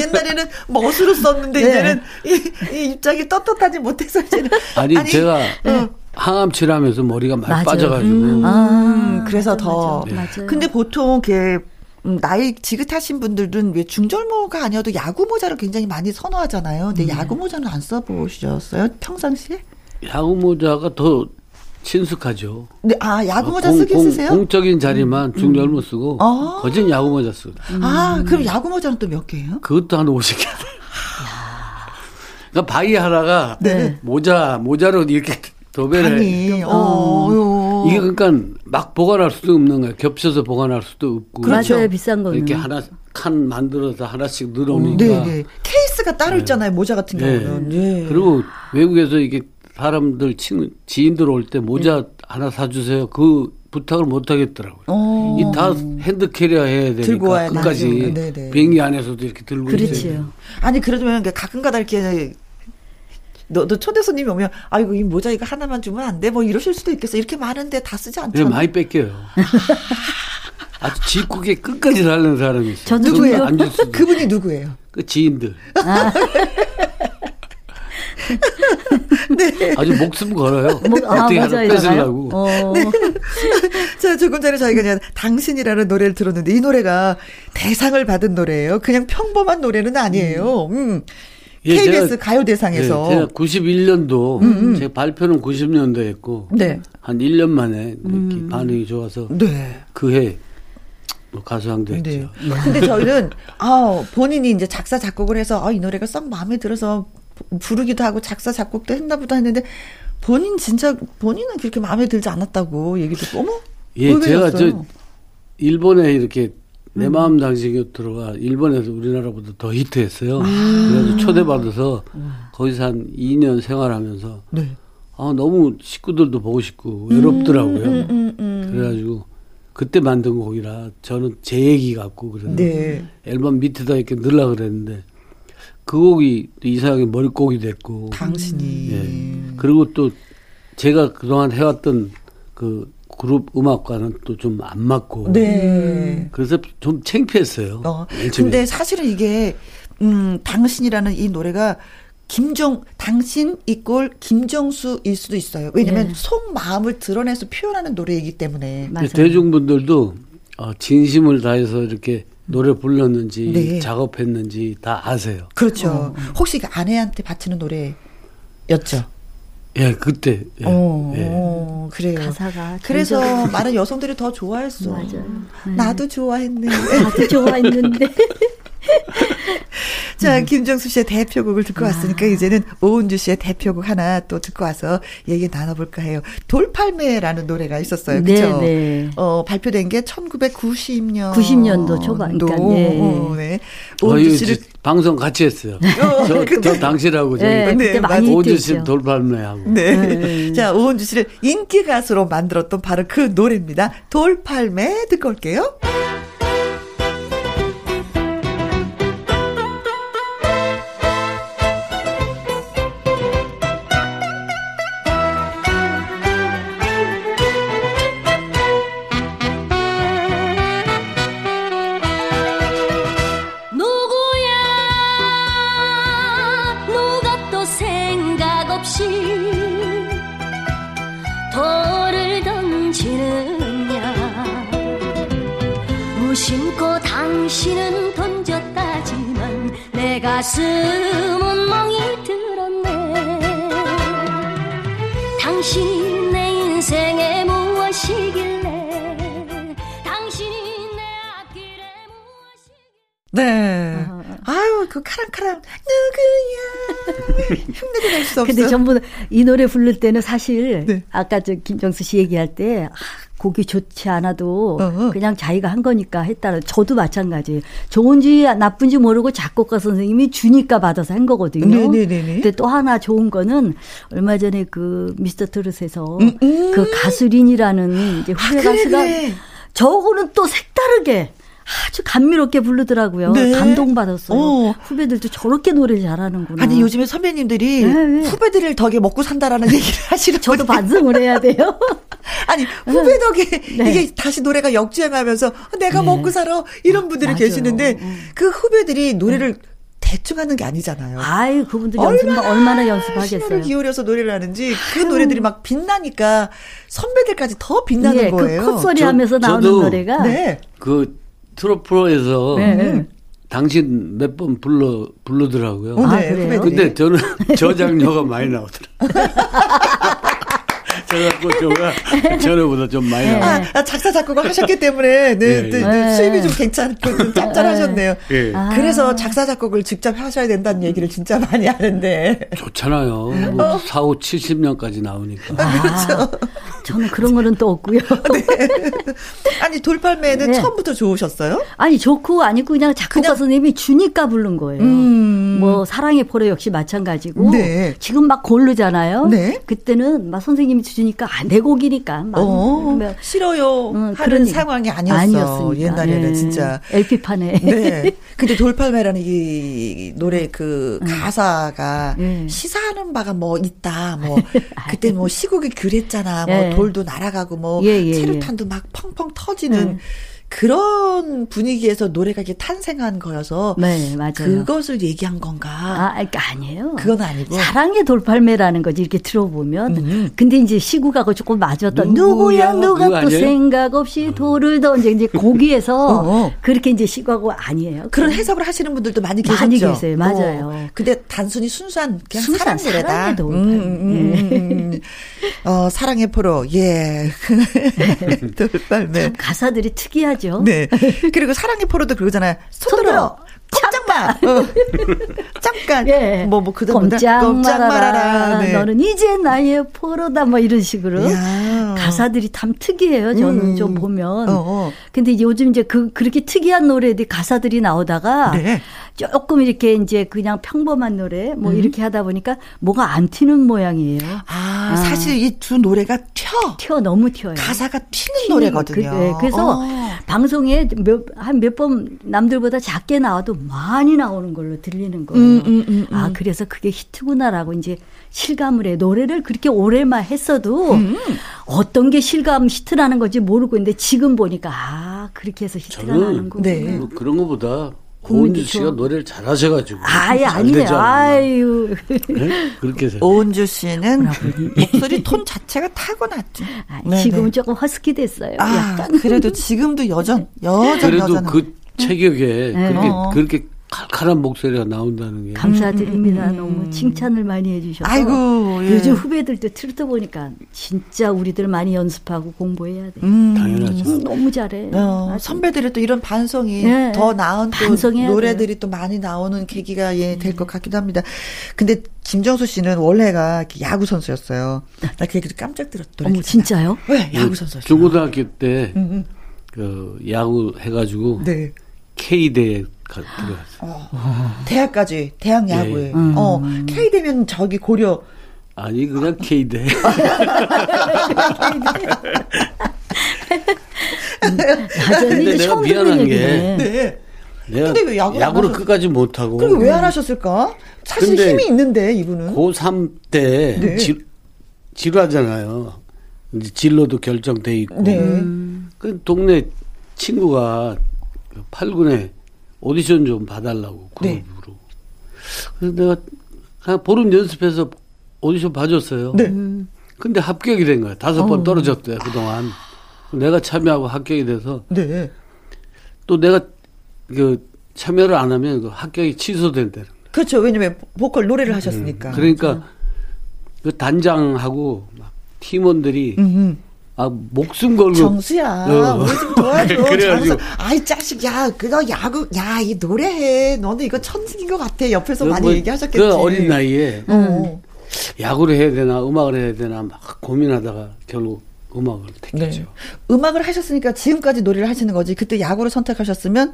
옛날에는 멋으로 썼는데 네. 이제는 이, 이 입장이 떳떳하지 못해서 이제는. 아니, 제가 어. 항암 치료하면서 머리가 많이 맞아요. 빠져가지고 음, 그래서 더. 맞아요. 맞아요. 근데 보통 이렇게 음, 나이 지긋하신 분들은 왜 중절모가 아니어도 야구 모자를 굉장히 많이 선호하잖아요. 근데 야구 모자는 안 써보셨어요? 평상시에? 야구 모자가 더 친숙하죠. 네, 아 야구 모자 공- 쓰긴 공- 쓰세요? 공적인 자리만 중절모 쓰고 아. 거진 야구 모자 쓰고 아 그럼 야구 모자는 또 몇 개예요? 그것도 한 50개. 그러니까 바위 하나가 네. 모자 모자로 이렇게 도배를 해. 아니, 어, 어. 이게 그러니까 막 보관할 수도 없는 거예요. 겹쳐서 보관할 수도 없고. 그렇죠. 맞아요, 비싼 거는. 이렇게 하나 칸 만들어서 하나씩 늘어오니까. 네, 네. 케이스가 따로 있잖아요. 모자 같은 네. 경우는. 네. 그리고 외국에서 이게 사람들 친 지인들 올 때 모자 하나 사주세요. 그 부탁을 못 하겠더라고요. 어. 이다 hand carry 해야 들고 와야 되니까 끝까지 되죠. 네네. 비행기 안에서도 이렇게 들고. 그렇지요. 아니 그러면 가끔가다 이렇게 너도 초대 손님이 오면 아이고 이 모자 이거 하나만 주면 안 돼? 뭐 이러실 수도 있겠어. 이렇게 많은데 다 쓰지 네, 않잖아. 많이 뺏겨요. 아주 짓궂게 끝까지 달라는 사람이 있어요. 저도 누구예요? 그분이 누구예요? 그 지인들. 아. 네. 아주 목숨 걸어요. 뭐, 아, 모자에다가요? 뺏으려고. 어. 자, 조금 전에 저희가 그냥 당신이라는 노래를 들었는데 이 노래가 대상을 받은 노래예요. 그냥 평범한 노래는 아니에요. 음. 예, KBS 제가- 가요대상에서. 네, 제가 91년도 제 발표는 90년도에 했고 네. 한 1년 만에 이렇게 반응이 좋아서 네. 그해 뭐 가수상 됐죠. 네. 근데 저희는 아 본인이 이제 작사 작곡을 해서 아, 이 노래가 썩 마음에 들어서 부- 부르기도 하고 작사 작곡도 했나 보다 했는데 본인 진짜 본인은 그렇게 마음에 들지 않았다고 얘기 듣고 어머 예, 제가. 저 일본에 이렇게 음. 내 마음 당신 곁으로가 일본에서 우리나라보다 더 히트했어요. 음. 그래서 초대받아서 거기서 한 2년 생활하면서 네. 아, 너무 식구들도 보고 싶고 음, 외롭더라고요. 그래가지고 그때 만든 곡이라 저는 제 얘기 같고 그랬는데 네. 앨범 밑에다 이렇게 넣으려 그랬는데 그 곡이 또 이상하게 머릿곡이 됐고 당신이 예. 그리고 또 제가 그동안 해왔던 그 그룹 음악과는 또 좀 안 맞고 네. 그래서 좀 창피했어요. 어. 근데 사실은 이게 음 당신이라는 이 노래가 김정 당신 이꼴 김정수일 수도 있어요. 왜냐면 네. 속 마음을 드러내서 표현하는 노래이기 때문에. 맞아요. 대중분들도 어, 진심을 다해서 이렇게 노래 불렀는지 네. 작업했는지 다 아세요. 그렇죠. 혹시 그 아내한테 바치는 노래였죠. 예, 그때. 예, 어, 예. 어, 그래요. 가사가 그래서 점점- 많은 여성들이 더 좋아했어. 맞아요. 나도 좋아했네. 나도 좋아했는데. 자, 김정수 씨의 대표곡을 듣고 왔으니까 이제는 오은주 씨의 대표곡 하나 또 듣고 와서 얘기 나눠볼까 해요. 돌팔매라는 노래가 있었어요. 네, 네. 어, 발표된 게 1990년 90년도 초반, 그러니까, 네. 네. 어, 오은주 씨를 지- 방송 같이 했어요. 저, 저 당신하고 저희 네, 네, 많이 오주 히트했죠. 씨 돌팔매하고. 네. 네. 자, 오은주 씨를 인기 가수로 만들었던 바로 그 노래입니다. 돌팔매 듣고 올게요. 없어. 근데 전부 이 노래 부를 때는 사실 네. 아까 저 김정수 씨 얘기할 때 아, 곡이 좋지 않아도 어. 그냥 자기가 한 거니까 했다는 저도 마찬가지. 좋은지 나쁜지 모르고 작곡가 선생님이 주니까 받아서 한 거거든요. 네네네네. 근데 또 하나 좋은 거는 얼마 전에 그 미스터 트롯에서 음, 음. 그 가수린이라는 이제 후배 아, 가수가 그래. 저거는 또 색다르게 아주 감미롭게 부르더라고요. 네. 감동받았어요. 어. 후배들도 저렇게 노래 잘하는구나. 아니, 요즘에 선배님들이 네, 네. 후배들을 덕에 먹고 산다라는 얘기를 하시는 저도 분이- 반성을 해야 돼요. 아니, 후배 덕에 네. 이게 다시 노래가 역주행하면서 내가 네. 먹고 살아. 이런 분들이 맞아요. 계시는데 음. 그 후배들이 노래를 대충 하는 게 아니잖아요. 아이, 그분들 연습, 얼마나 신호를 연습하겠어요. 기울여서 노래를 하는지 그 노래들이 막 빛나니까 선배들까지 더 빛나는 예, 거예요. 그 콧소리 저- 하면서 나오는 저도 노래가. 네. 그 트롯 프로에서 네, 네. 당신 몇 번 불러 부르더라고요. 어, 아, 네, 그래요? 후배들이. 근데 저는 저장료가 많이 나오더라. 저작권료가 전에보다 좀 많이 네. 나와. 아, 아, 작사 작곡을 하셨기 때문에 네, 예, 네, 예. 네, 네. 수입이 좀 괜찮고 좀 짭짤하셨네요. 예. 아. 그래서 작사 작곡을 직접 하셔야 된다는 얘기를 진짜 많이 하는데. 좋잖아요. 뭐 4, 5, 70년까지 나오니까. 아, 저는 그런 거는 또 없고요. 아니 돌팔매는 네. 처음부터 좋으셨어요? 아니, 좋고 아니고 그냥 작곡가 그냥- 선생님이 주니까 부른 거예요. 음. 뭐, 사랑의 포로 역시 마찬가지고. 네. 지금 막 고르잖아요. 네. 그때는 막 선생님이 주니까 아, 내 곡이니까. 막 어, 뭐, 싫어요 음, 하는 그러니- 상황이 아니었어. 아니었으니까. 옛날에는 네. 진짜. LP판에. 네. 근데 돌팔매라는 이 노래 그 가사가 네. 시사하는 바가 뭐 있다. 뭐 그때 뭐 시국이 그랬잖아. 뭐 예. 돌도 날아가고 뭐 예, 예, 체류탄도 막 펑펑 터지는 네. 그런 분위기에서 노래가 이게 탄생한 거여서 네, 맞아요. 그것을 얘기한 건가? 아, 그러니까 아니에요. 그건 아니고. 사랑의 돌팔매라는 거지 이렇게 들어보면. 음. 근데 이제 시국하고 조금 맞았던 누구야? 누구야 누가 또? 생각 없이 돌을 던져 이제 거기에서 어, 어. 그렇게 이제 시국하고 아니에요. 그런 해석을 하시는 분들도 많이 계셨죠. 많이 계세요. 맞아요. 어, 근데 단순히 순수한 그냥 순수한 사랑 노래다. 사랑의 돌팔. 음, 음, 음, 음. 어, 사랑의 포로. 예. 돌팔매. 참 가사들이 특이하 죠. 네. 그리고 사랑의 포로도 그러잖아요. 손손 들어. 들어. 꼼짝 마. 어. 잠깐. 예. 뭐, 뭐, 그 다음 꼼짝, 말아라. 네. 너는 이제 나의 포로다. 뭐 이런 식으로. 야. 가사들이 참 특이해요. 저는 음. 좀 보면. 어, 어. 근데 요즘 이제 그, 그렇게 특이한 노래들이 가사들이 나오다가 네. 조금 이렇게 이제 그냥 평범한 노래 뭐 음. 이렇게 하다 보니까 뭐가 안 튀는 모양이에요. 아, 아. 사실 이 두 노래가 튀어. 튀어 너무 튀어요. 가사가 튀는 튀는 노래거든요. 그, 네, 그래서 어. 방송에 한 몇 번 남들보다 작게 나와도 많이 나오는 걸로 들리는 거예요. 음, 음, 음, 아, 음. 그래서 그게 히트구나라고 이제 실감을 해. 노래를 그렇게 오래만 했어도 음. 어떤 게 실감 히트라는 건지 모르고 있는데 지금 보니까 아, 그렇게 해서 히트가 저는 나는 거구나. 네. 뭐 그런 것보다 국민도 고은주 씨가. 노래를 잘하셔가지고 아예 잘 아니네. 아유. 네? 그렇게 해서 오은주 씨는 목소리 톤 자체가 타고났죠. 아, 네네. 지금은 조금 허스키 됐어요. 아, 약간. 그래도 지금도 여전, 여전, 그래도 여전. 그 체격에 네. 그렇게 어. 그렇게 칼칼한 목소리가 나온다는 게 감사드립니다. 너무 칭찬을 많이 해주셔서. 음, 아이고, 예. 요즘 후배들도 트로트 보니까 진짜 우리들 많이 연습하고 공부해야 돼. 음. 당연하죠. 너무 잘해. 어. 선배들의 또 이런 반성이 네. 더 나은 또 노래들이 또 많이 나오는 계기가 예, 될 것 같기도 합니다. 근데 김정수 씨는 원래가 야구 선수였어요. 나 그 얘기도 깜짝 들었더니. 어머 진짜요? 왜 야구 선수였어요? 중고등학교 때 음, 음. 그 야구 해가지고 네. K 대에 들어갔어요. 어, 대학까지 대학 야구에. 예. 어, K 되면 저기 고려 아니 그냥 K 대. 근데 내가 미안한 게. 네. 내가 근데 왜 야구를 안 야구를 하셨- 끝까지 못하고 그리고 왜 안 하셨을까? 사실 근데 힘이 있는데 이분은. 고3 때 네. 질, 질하잖아요. 이제 진로도 결정돼 있고. 네. 그 동네 친구가 그 8군에 오디션 좀 봐달라고 네. 그룹으로. 그래서 내가 그냥 보름 연습해서 오디션 봐줬어요. 네. 근데 합격이 된 거야. 다섯 어. 번 떨어졌대요 그동안. 내가 참여하고 합격이 돼서 네. 또 내가 그 참여를 안 하면 그 합격이 취소된다는 거야. 그렇죠. 왜냐면 보컬 노래를 하셨으니까. 그러니까 그 단장하고 막 팀원들이 음. 아 목숨 걸고 정수야, 어. 우리 좀 도와줘. 그래가지고. 정수. 아이 자식, 야, 그거 야구, 야, 이 노래해. 너는 이거 천직인 것 같아. 옆에서 많이 뭐, 얘기하셨겠지. 그 어린 나이에 어. 야구를 해야 되나 음악을 해야 되나 막 고민하다가 결국 음악을 택했죠. 네. 음악을 하셨으니까 지금까지 노래를 하시는 거지. 그때 야구를 선택하셨으면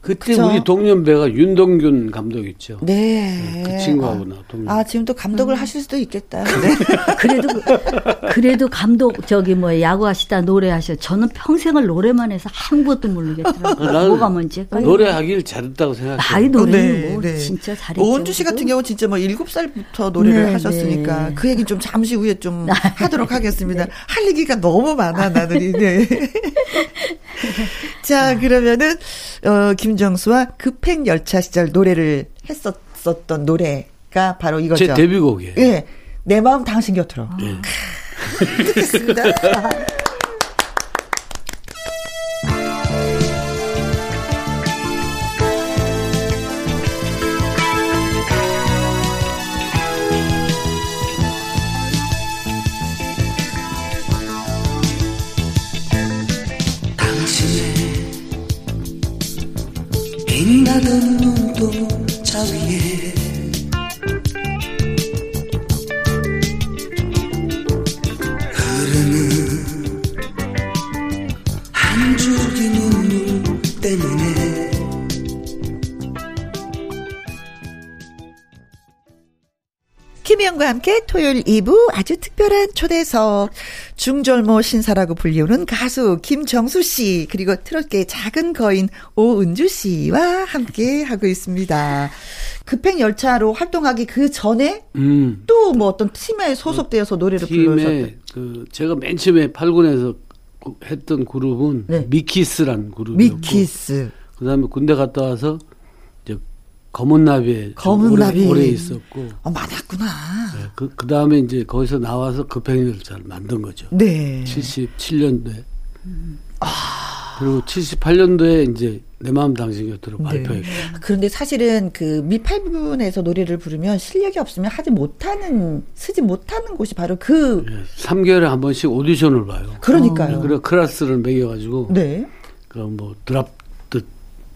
그때 그쵸? 우리 동년배가 윤동균 감독 있죠. 네. 그 친구하고 나 동년. 아, 지금 또 감독을 하실 수도 있겠다. 네. 그래도 그래도 감독 저기 뭐 야구하시다 노래하셔. 저는 평생을 노래만 해서 아무것도 모르겠더라고요. 나는 뭐가 뭔지. 노래하길 잘했다고 생각해요. 아이 노래는 네, 뭐 네. 진짜 잘했죠. 오은주 씨 같은 경우 진짜 뭐 일곱 살부터 노래를 네, 하셨으니까 네. 그 얘기 좀 잠시 후에 좀 하도록 하겠습니다. 할 얘기가 너무 많아 나들이. 네. 자 그러면은 어 김정수와 급행 열차 시절 노래를 했었었던 노래가 바로 이거죠. 제 데뷔곡이에요. 예. 내 마음 당신 곁으로. 예. 듣겠습니다. 빛나던 눈동자 위에 함께 토요일 2부 아주 특별한 초대석 중절모 신사라고 불리우는 가수 김정수 씨 그리고 트롯계의 작은 거인 오은주 씨와 함께 하고 있습니다. 급행 열차로 활동하기 그 전에 음. 또뭐 어떤 팀에 소속되어서 노래를 불러셨대. 팀에 그 제가 맨 처음에 8군에서 했던 그룹은 네. 미키스란 그룹이었고 미키스. 그다음에 군대 갔다 와서 검은 나비에 좀 검은 오래, 나비. 오래 있었고 어, 많았구나. 네, 그 그 다음에 이제 거기서 나와서 급행열차를 만든 거죠. 네. 77년도에. 그리고 78년도에 이제 내 마음 당신 곁으로 네. 발표했고. 그런데 사실은 그 미팔군에서 노래를 부르면 실력이 없으면 하지 못하는 쓰지 못하는 곳이 바로 그 3개월에 한 번씩 오디션을 봐요. 그러니까요. 그래 클래스를 매겨 가지고 네. 그럼 뭐 drop도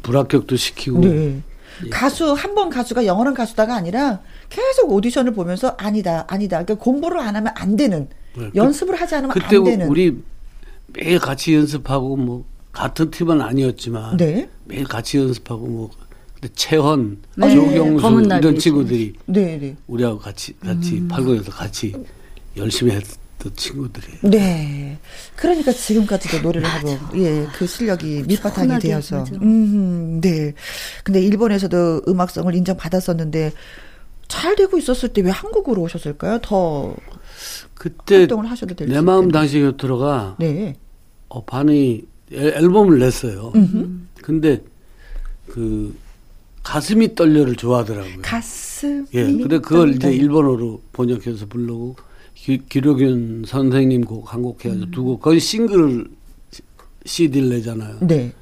불합격도 시키고 네. 가수 한 번 가수가 영원한 가수다가 아니라 계속 오디션을 보면서 아니다 아니다 그러니까 공부를 안 하면 안 되는 네, 그- 연습을 하지 않으면 그때 안 되는 우리 매일 같이 연습하고 뭐 같은 팀은 아니었지만 네. 매일 같이 연습하고 뭐 근데 채헌, 네, 조경수 이런 친구들이 네, 네. 우리하고 같이 같이 음. 팔군에서 같이 열심히 했 던 친구들이에요. 네. 그러니까 지금까지도 노래를 하고, 예, 그 실력이 밑바탕이 편하게, 되어서. 맞아. 음, 네. 근데 일본에서도 음악성을 인정받았었는데, 잘 되고 있었을 때 왜 한국으로 오셨을까요? 더 그때 활동을 하셔도 될수 내 마음. 당신 곁으로가 네. 어, 반응이 앨- 앨범을 냈어요. 음흠. 근데 그 가슴이 떨려를 좋아하더라고요. 가슴. 예. 근데 그걸 이제 일본어로 번역해서 부르고 기, 기록윤 선생님 곡 한 곡 해가지고 두곡 거의 싱글 CD를 내잖아요. 네.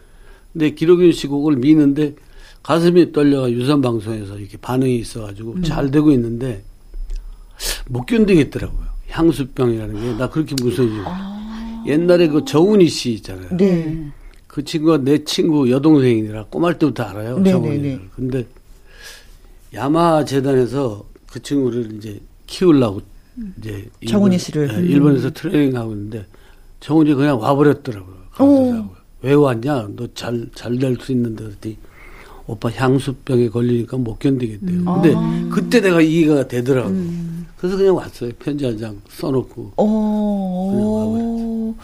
근데 기록윤 씨 곡을 미는데 가슴이 떨려가 유선 방송에서 이렇게 반응이 있어가지고 음. 잘 되고 있는데 못 견디겠더라고요. 향수병이라는 게 나 그렇게 무서워지고 옛날에 그 정훈이 씨 있잖아요. 아. 네. 그 친구가 내 친구 여동생이라 꼬말 때부터 알아요. 네, 정훈이를. 네, 네. 근데 야마 재단에서 그 친구를 이제 키우려고 이제 정훈이 일본- 씨를. 네, 음. 일본에서 트레이닝 하고 있는데 정훈이 그냥 와버렸더라고요. 가더라고요. 왜 왔냐? 너 잘 잘 될 수 있는데 그랬더니 오빠 향수병에 걸리니까 못 견디겠대요. 근데 아. 그때 내가 이해가 되더라고요. 음. 그래서 그냥 왔어요. 편지 한 장 써놓고. 어,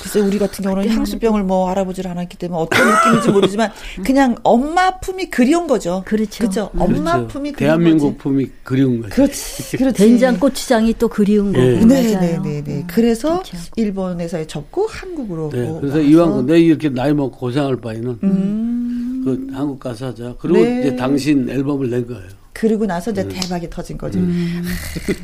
글쎄 우리 같은 경우는 향수병을 뭐 알아보질 않았기 때문에 어떤 느낌인지 모르지만 그냥 엄마 품이 그리운 거죠. 그렇죠. 그렇죠. 엄마 그렇죠. 품이 그리운 대한민국 거지. 품이 그리운 거죠. 그렇지. 그렇지. 된장 고추장이 또 그리운 거고. 예. 네, 맞아요. 네, 네, 네. 그래서 그렇죠. 일본에서의 접고 한국으로. 네. 그래서 이왕 내 이렇게 나이 먹고 고생할 바에는 음. 그 한국 가서 하자. 그리고 네. 이제 당신 앨범을 낸 거예요. 그리고 나서 이제 대박이 터진 거죠.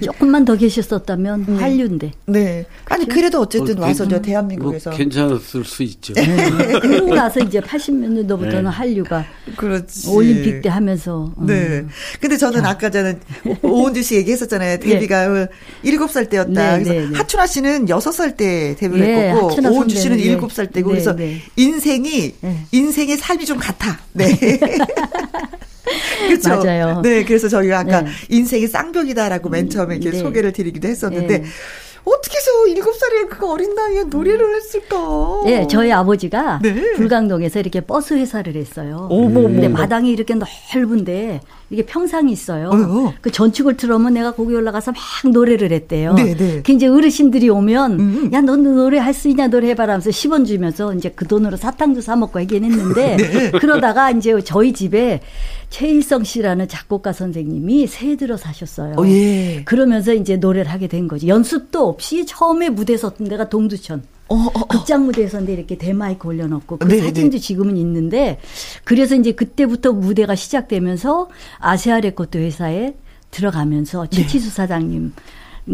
조금만 더 계셨었다면 한류인데. 네. 아니 그래도 어쨌든 어, 와서 괜- 저뭐 대한민국에서 괜찮았을 수 있죠. 네. 그러고 나서 이제 80년도부터는 한류가 그렇지. 올림픽 때 하면서. 음. 네. 근데 저는 아까 전에 오은주 씨 얘기했었잖아요. 데뷔가 일곱 살 때였다. 네, 그래서 네, 네. 하춘아 씨는 여섯 살때 데뷔를 네, 했고 하춘아 오은주 씨는 선배는, 네. 일곱 살 때고 네, 그래서 네. 인생이 네. 인생의 삶이 좀 같아. 네. 그렇죠. 맞아요. 네, 그래서 저희가 아까 네. 인생이 쌍벽이다라고 맨 처음에 이렇게 네. 소개를 드리기도 했었는데 네. 어떻게 해서 일곱 살에 그 어린 나이에 노래를 했을까? 네, 저희 아버지가 네. 불광동에서 이렇게 버스 회사를 했어요. 어머, 근데. 마당이 이렇게 넓은데 이게 평상이 있어요. 어. 그 전축을 틀어오면 내가 거기 올라가서 막 노래를 했대요. 네, 네. 그 이제 어르신들이 오면 음. 야, 너 노래 할 수 있냐 노래 해봐라 하면서 10원 주면서 이제 그 돈으로 사탕도 사 먹고 하긴 했는데 네. 그러다가 이제 저희 집에 최일성 씨라는 작곡가 선생님이 세 들어 사셨어요. 어, 예. 그러면서 이제 노래를 하게 된 거지. 연습도 없이 처음에 무대 섰던 데가 동두천. 어, 어, 어. 극장 무대에서인데 이렇게 대마이크 올려놓고 그 네, 사진도 네. 지금은 있는데 그래서 이제 그때부터 무대가 시작되면서 아시아 레코드 회사에 들어가면서 네. 최치수 사장님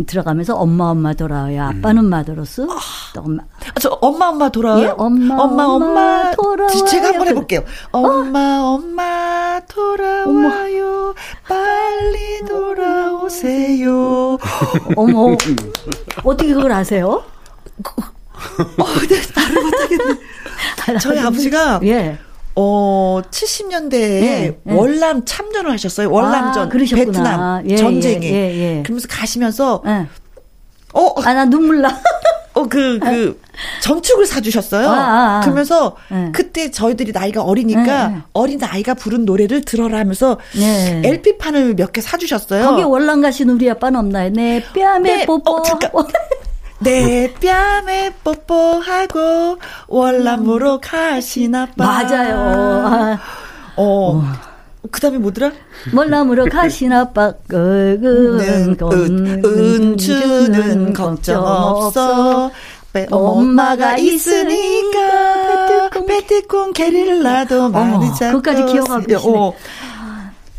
들어가면서 엄마 엄마 돌아와요 아빠는 마더로스 또 엄마 아, 저 엄마 엄마 돌아와요? 예, 엄마, 엄마 엄마 엄마 돌아와요. 제가 한번 그- 해볼게요. 엄마 엄마 돌아와요. 빨리 돌아오세요. 어머 어떻게 그걸 아세요? 어, 네, 나를 못하겠네. 저희 아버지가 예 어 70년대에 예, 예. 월남 참전을 하셨어요. 월남전 아. 베트남 예, 전쟁에. 예, 예, 예. 그러면서 가시면서 예. 어아 나 눈물 나 어, 그, 그, 전축을 사주셨어요. 아, 아, 아. 그러면서, 네. 그때 저희들이 나이가 어리니까. 어린 아이가 부른 노래를 들어라 하면서, 네. LP판을 몇 개 사주셨어요. 거기 월남 가신 우리 아빠는 없나요? 내 뺨에 네, 뽀뽀 어, 잠깐. 내 뺨에 뽀뽀하고, 월남으로 가시나 봐. 맞아요. 아, 어. 그 다음에 뭐더라? 월남으로 가신 아빠 그, 은, 은, 은주는 걱정 없어. 빼- 엄마가 있으니까 베트콩 게릴라도 많이 잡고 그것까지 기억하고 있어요. 계시네. 어.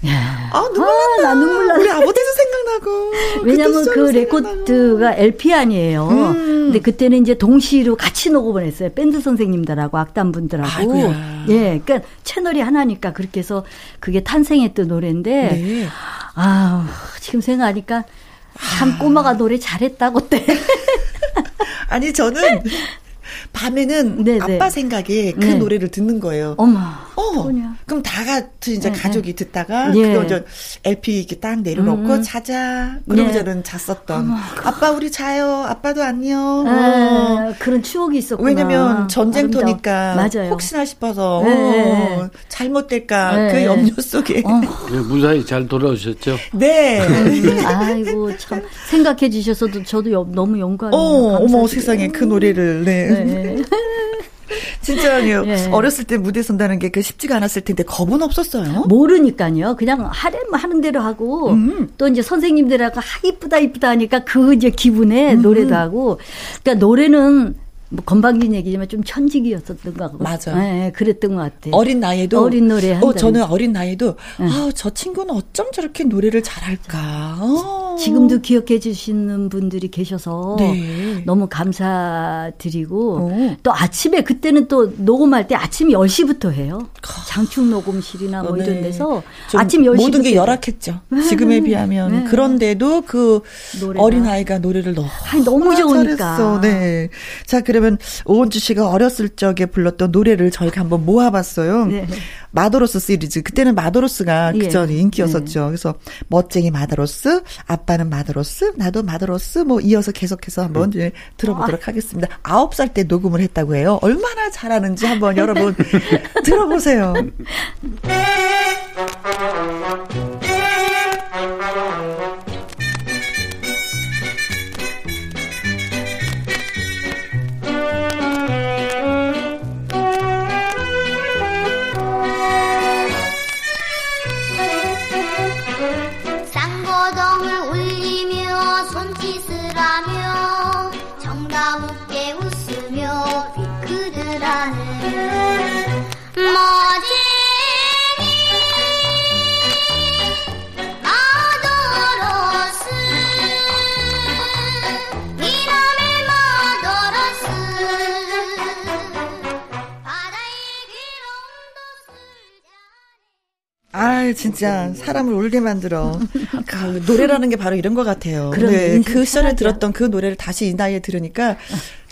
아 눈물 아, 나 눈물 나. 우리 아버지도 생각나고 왜냐면 그때 그 레코드가 LP 아니에요. 음. 근데 그때는 이제 동시로 같이 녹음을 했어요. 밴드 선생님들하고 악단분들하고. 아이고야. 예, 그러니까 채널이 하나니까 그렇게 해서 그게 탄생했던 노래인데, 네. 아 지금 생각하니까 참 꼬마가 노래 잘했다고 때. 아니 저는 밤에는 네, 아빠 네. 생각에 그 네. 노래를 듣는 거예요. 어머. 어, 그거냐. 그럼 다 같이 이제 네, 가족이 듣다가 예. 그거 저 LP 이렇게 딱 내려놓고 음. 자자. 그러면 네. 저는 잤었던. 아빠 우리 자요. 아빠도 안녕. 어. 아, 그런 추억이 있었구나. 왜냐면 전쟁터니까. 맞아요. 혹시나 싶어서 네. 어, 잘못될까 네. 그 염려 속에 어, 네, 무사히 잘 돌아오셨죠? 네. 아이고 참 생각해 주셔서도 저도 여- 너무 영광이에요. 어, 어머. 세상에 그 노래를 네. 네. 진짜요. 예. 어렸을 때 무대 선다는 게 그 쉽지가 않았을 텐데 겁은 없었어요. 모르니까요. 그냥 하려면 하는 대로 하고 음. 또 이제 선생님들하고 아 이쁘다 이쁘다 하니까 그 이제 기분에 음. 노래도 하고 그러니까 노래는 뭐 건방진 얘기지만 좀 천직이었었던 것 같고 맞아. 네, 그랬던 것 같아요. 어린 나이에도 어린 노래 어 한다는. 저는 어린 나이에도 아저 친구는 어쩜 저렇게 노래를 잘할까. 어. 지금도 기억해 주시는 분들이 계셔서 네. 너무 감사드리고 어. 또 아침에 그때는 또 녹음할 때 아침 10시부터 해요. 장충 녹음실이나 뭐 네. 이런 데서 좀 아침 10시 모든 게 열악했죠. 지금에 비하면 네. 그런데도 그. 어린 아이가 노래를 너무 아니, 너무 좋으니까. 잘했어. 네. 자 그러면 오은주 씨가 어렸을 적에 불렀던 노래를 저희가 한번 모아봤어요. 네. 마도로스 시리즈 그때는 마도로스가 예. 그전 인기였었죠. 그래서 멋쟁이 마도로스, 아빠는 마도로스, 나도 마도로스 뭐 이어서 계속해서 한번 이제 들어보도록 하겠습니다. 아홉 살 때 녹음을 했다고 해요. 얼마나 잘하는지 한번 여러분 들어보세요. 아 진짜 사람을 울게 만들어. 그 노래라는 게 바로 이런 것 같아요. 그런 네, 그 시절에. 들었던 그 노래를 다시 이 나이에 들으니까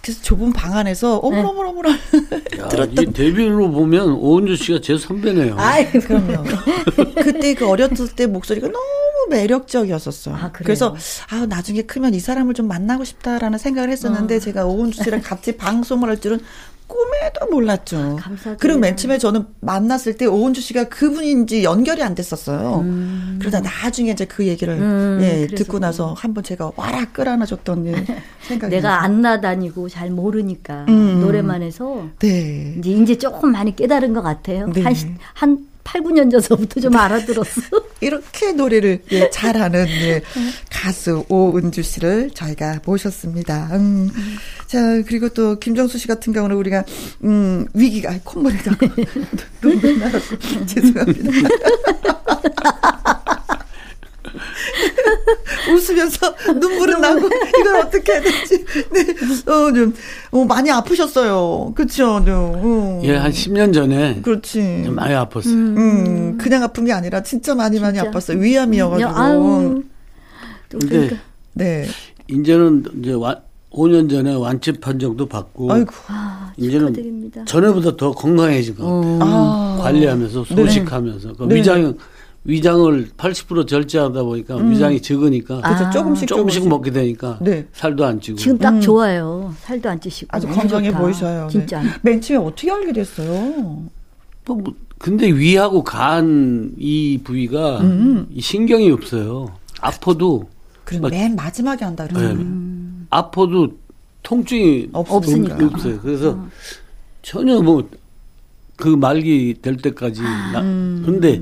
그래서 좁은 방 안에서 네. 어머머머머머 야, 이 데뷔로 보면 오은주 씨가 제 선배네요. 아이 그럼요. 그때 그 어렸을 때 목소리가 너무 매력적이었었어요. 아? 그래서 아 나중에 크면 이 사람을 좀 만나고 싶다라는 생각을 했었는데 제가 오은주 씨랑 같이 방송을 할 줄은 꿈에도 몰랐죠. 감사드려요. 그리고 맨 처음에 저는 만났을 때 오은주 씨가 그분인지 연결이 안 됐었어요. 그러다 나중에 이제 그 얘기를 음, 예, 듣고 나서 한번 제가 와라 끌어안아 줬던 예, 생각이 내가. 안 나다니고 잘 모르니까 음. 노래만 해서 네. 이제 이제 조금 많이 깨달은 것 같아요. 네. 한, 시- 한 8, 9년 전서부터 좀 알아들었어. 이렇게 노래를 예, 잘하는 예, 가수 오은주 씨를 저희가 모셨습니다. 음. 자 그리고 또 김정수 씨 같은 경우는 우리가 음, 위기가 콧물이 자꾸 눈물 나고 죄송합니다. 웃으면서 눈물은 나고 이걸 어떻게 해야 될지 네. 어, 좀 어, 많이 아프셨어요. 그렇죠. 어. 예, 한 10년 전에 그렇지. 좀 많이 아팠어요. 음, 그냥 아픈 게 아니라 진짜 많이 많이 진짜. 아팠어요. 위암이어가지고. 근데 그러니까. 네. 이제는 이제 와, 5년 전에 완치 판정도 받고 아이고. 아, 이제는 축하드립니다. 전에보다 더 건강해진 것 같아요. 아. 관리하면서 네. 소식하면서 그 네. 위장 위장을 80% 절제하다 보니까 위장이 적으니까 아. 조금씩 조금씩 먹게 되니까 네. 살도 안 찌고 지금 딱 좋아요. 살도 안 찌시고. 아주 건강해 좋다. 보이셔요. 진짜. 네. 맨 처음에 어떻게 알게 됐어요? 또 뭐, 근데 위하고 간 이 부위가 음. 이 신경이 없어요. 아파도 그럼 막- 맨 마지막에 한다 네. 그러잖아요. 아파도 통증이 없으니까. 없어요. 그래서 전혀 뭐 그 말기 될 때까지 나, 음. 근데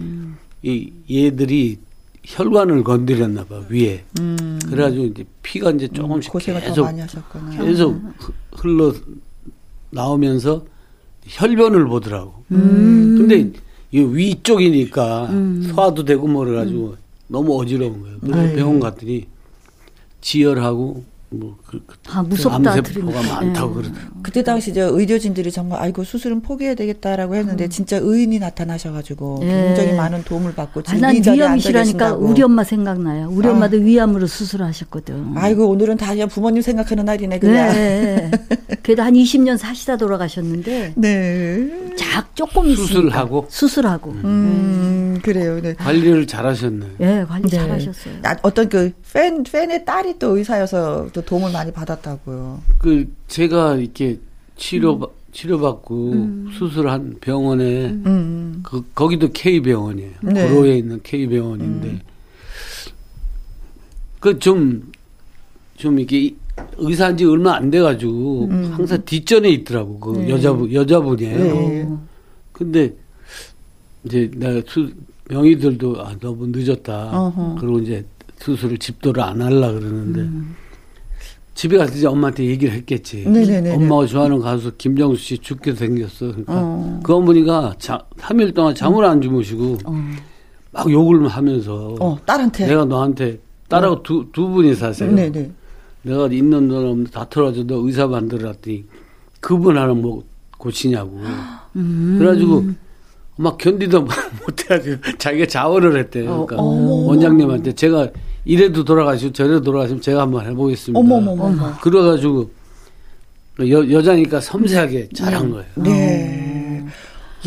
이 얘들이 혈관을 건드렸나 봐 위에. 그래가지고 이제 피가 이제 조금씩 음. 더 계속. 계속 흐- 흘러 나오면서 혈변을 보더라고. 음. 근데 이 위쪽이니까 소화도 되고 뭐 그래가지고 너무 어지러운 거예요. 그래서 음. 아유. 병원 갔더니 지혈하고 뭐 그, 그 아, 무섭다. 암세포가 들으면. 많다고 예. 그러더라고. 그때 당시 이제 의료진들이 정말 아이고 수술은 포기해야 되겠다라고 했는데 진짜 의인이 나타나셔가지고 예. 굉장히 많은 도움을 받고 난이 자리에 앉아 위암이시라니까 계신다고. 우리 엄마 생각나요. 우리 아. 엄마도 위암으로 수술하셨거든. 아이고 오늘은 다 그냥 부모님 생각하는 날이네 그냥. 네. 그래도 한 20년 사시다 돌아가셨는데 네. 작 조금 있으니까. 수술하고? 수술하고. 음 그래요. 네. 관리를 잘하셨네. 예, 관리 네. 잘하셨어요. 아, 어떤 그 팬 팬의 딸이 또 의사여서 또 도움을 많이 받았다고요. 그 제가 이렇게 치료 음. 치료받고 수술한 병원에 음. 그 거기도 K 병원이에요. 네. 구로에 있는 K 병원인데 그 좀좀 이렇게 이- 의사한 지 얼마 안 돼가지고 항상 뒷전에 있더라고 그 네. 여자분 여자분이에요. 네. 근데 이제 내가 수, 명의들도 아 너무 늦었다. 어허. 그리고 이제 수술을 집도를 안 하려 그러는데 집에 가서 이제 엄마한테 얘기를 했겠지. 네네네네. 엄마가 좋아하는 가수 김정수 씨 죽게 생겼어. 그러니까 어. 그 어머니가 자, 3일 동안 잠을 안 주무시고 막 욕을 하면서 어 딸한테. 내가 너한테 딸하고 두, 두 분이 사세요. 네네. 내가 있는 돈 없는데 다 털어줘 너 의사 만들어놨더니 그분 하나 뭐 고치냐고. 음. 그래가지고 막 견디도 못해가지고 자기가 자원을 했대. 어, 그러니까 어머. 원장님한테 제가 이래도 돌아가시고 저래도 돌아가시면 제가 한번 해보겠습니다. 어머머머. 그래가지고 여, 여자니까 섬세하게 잘한 거예요. 네.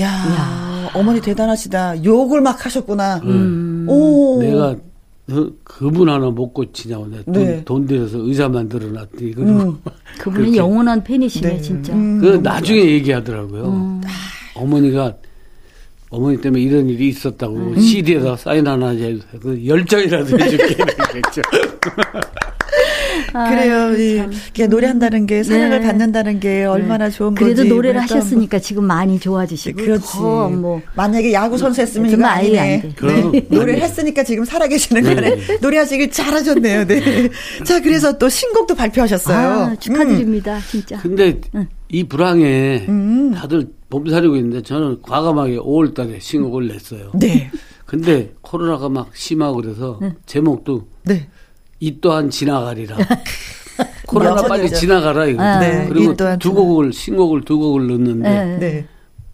야, 어머니 대단하시다. 욕을 막 하셨구나. 음. 오. 내가 그, 그분 하나 못 고치냐고 내가 돈, 네. 돈 들여서 의사 만들어 놨더니 그리고 음. 그분은. 영원한 팬이시네, 네. 진짜. 음, 그 나중에 얘기하더라고요. 음. 어머니가 어머니 때문에 이런 일이 있었다고 CD에다 사인 하나 해서 그 열정이라도 해줄게 그랬죠. 아, 그래요. 이. 이게 노래한다는 게 사랑을 네. 받는다는 게 얼마나 좋은 건지. 그래도 노래를 또 하셨으니까 지금 많이 좋아지시고 그렇지. 더 뭐. 만약에 야구 선수 했으면 이거 정말 아예 아니네. 안 돼. 그럼 네. 노래를 아니에요. 했으니까 지금 살아계시는 네. 거네. 노래하시길 잘하셨네요. 네. 자, 그래서 또 신곡도 발표하셨어요. 아, 축하드립니다, 진짜. 근데 이 불황에 음. 다들 몸살이고 있는데 저는 과감하게 5월 달에 신곡을 냈어요. 음. 네. 근데 코로나가 막 심하고 그래서 제목도 네. 이 또한 지나가리라. 코로나 빨리. 지나가라 이거. 아. 네, 그리고 두 곡을 신곡을 두 곡을 넣었는데 네.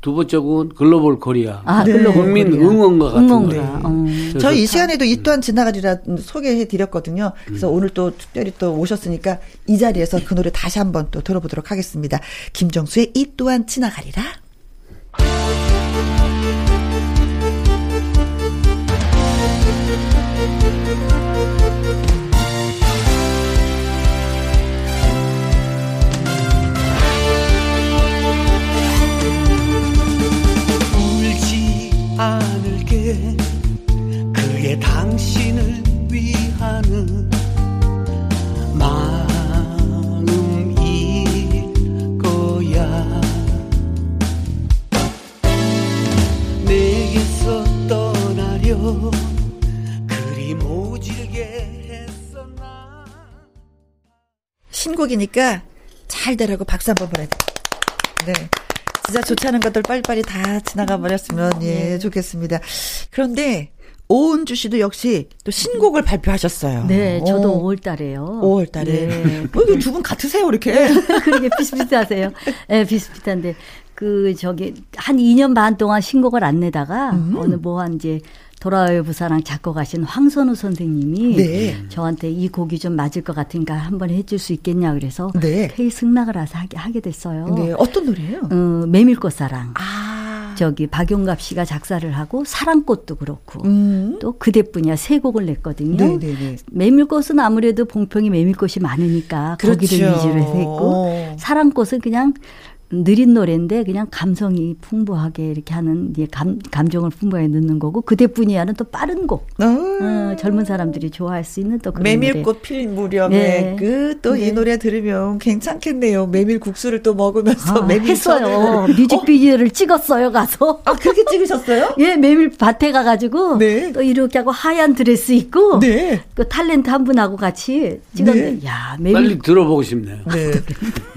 네. 두 번째 곡은 글로벌 코리아. 아, 네. 글로벌 국민 코리아. 응원가 같은 응원가. 거예요. 어. 저희 이 시간에도 이 또한 지나가리라 소개해 드렸거든요. 그래서 오늘 또 특별히 또 오셨으니까 이 자리에서 그 노래 다시 한번 또 들어보도록 하겠습니다. 김정수의 이 또한 지나가리라. 신곡이니까 잘 되라고 박수 한번 보내요. 네. 진짜 좋지 않은 것들 빨리빨리 다 지나가 버렸으면 예 좋겠습니다. 그런데 오은주 씨도 역시 또 신곡을 발표하셨어요. 네, 저도 오. 5월 달에요. 5월 달에. 네. 어, 이거 두분 같으세요, 이렇게? 그러게 비슷비슷하세요. 예, 네, 비슷비슷한데 그 저기 한 2년 반 동안 신곡을 안 내다가 음. 어느 뭐 한 이제 돌아와요 부사랑 작곡하신 황선우 선생님이 네. 저한테 이 곡이 좀 맞을 것 같으니까 한번 해줄 수 있겠냐 그래서 네. K 승낙을 해서 하게, 하게 됐어요. 네, 어떤 노래예요? 어, 메밀꽃 사랑. 아. 저기 박용갑 씨가 작사를 하고 사랑꽃도 그렇고 음. 또 그대뿐이야 세 곡을 냈거든요. 네네네. 메밀꽃은 아무래도 봉평이 메밀꽃이 많으니까 거기를 그렇죠. 위주로 해서 했고 어. 사랑꽃은 그냥 느린 노래인데 그냥 감성이 풍부하게 이렇게 하는 이제 감, 감정을 풍부하게 넣는 거고 그대뿐이야는 또 빠른 곡. 어. 어, 젊은 사람들이 좋아할 수 있는 또 그런 노래. 메밀꽃 필 무렵에 네. 그또이 네. 노래 들으면 괜찮겠네요. 메밀 국수를 또 먹으면서 아, 메밀 했어요. 뮤직비디오를 찍었어요 가서. 아 그렇게 찍으셨어요? 예, 메밀 밭에 가가지고 네. 또 이렇게 하고 하얀 드레스 입고 네. 그 탤런트 한 분하고 같이 찍었는데 네. 야 메밀 빨리 들어보고 싶네요. 네.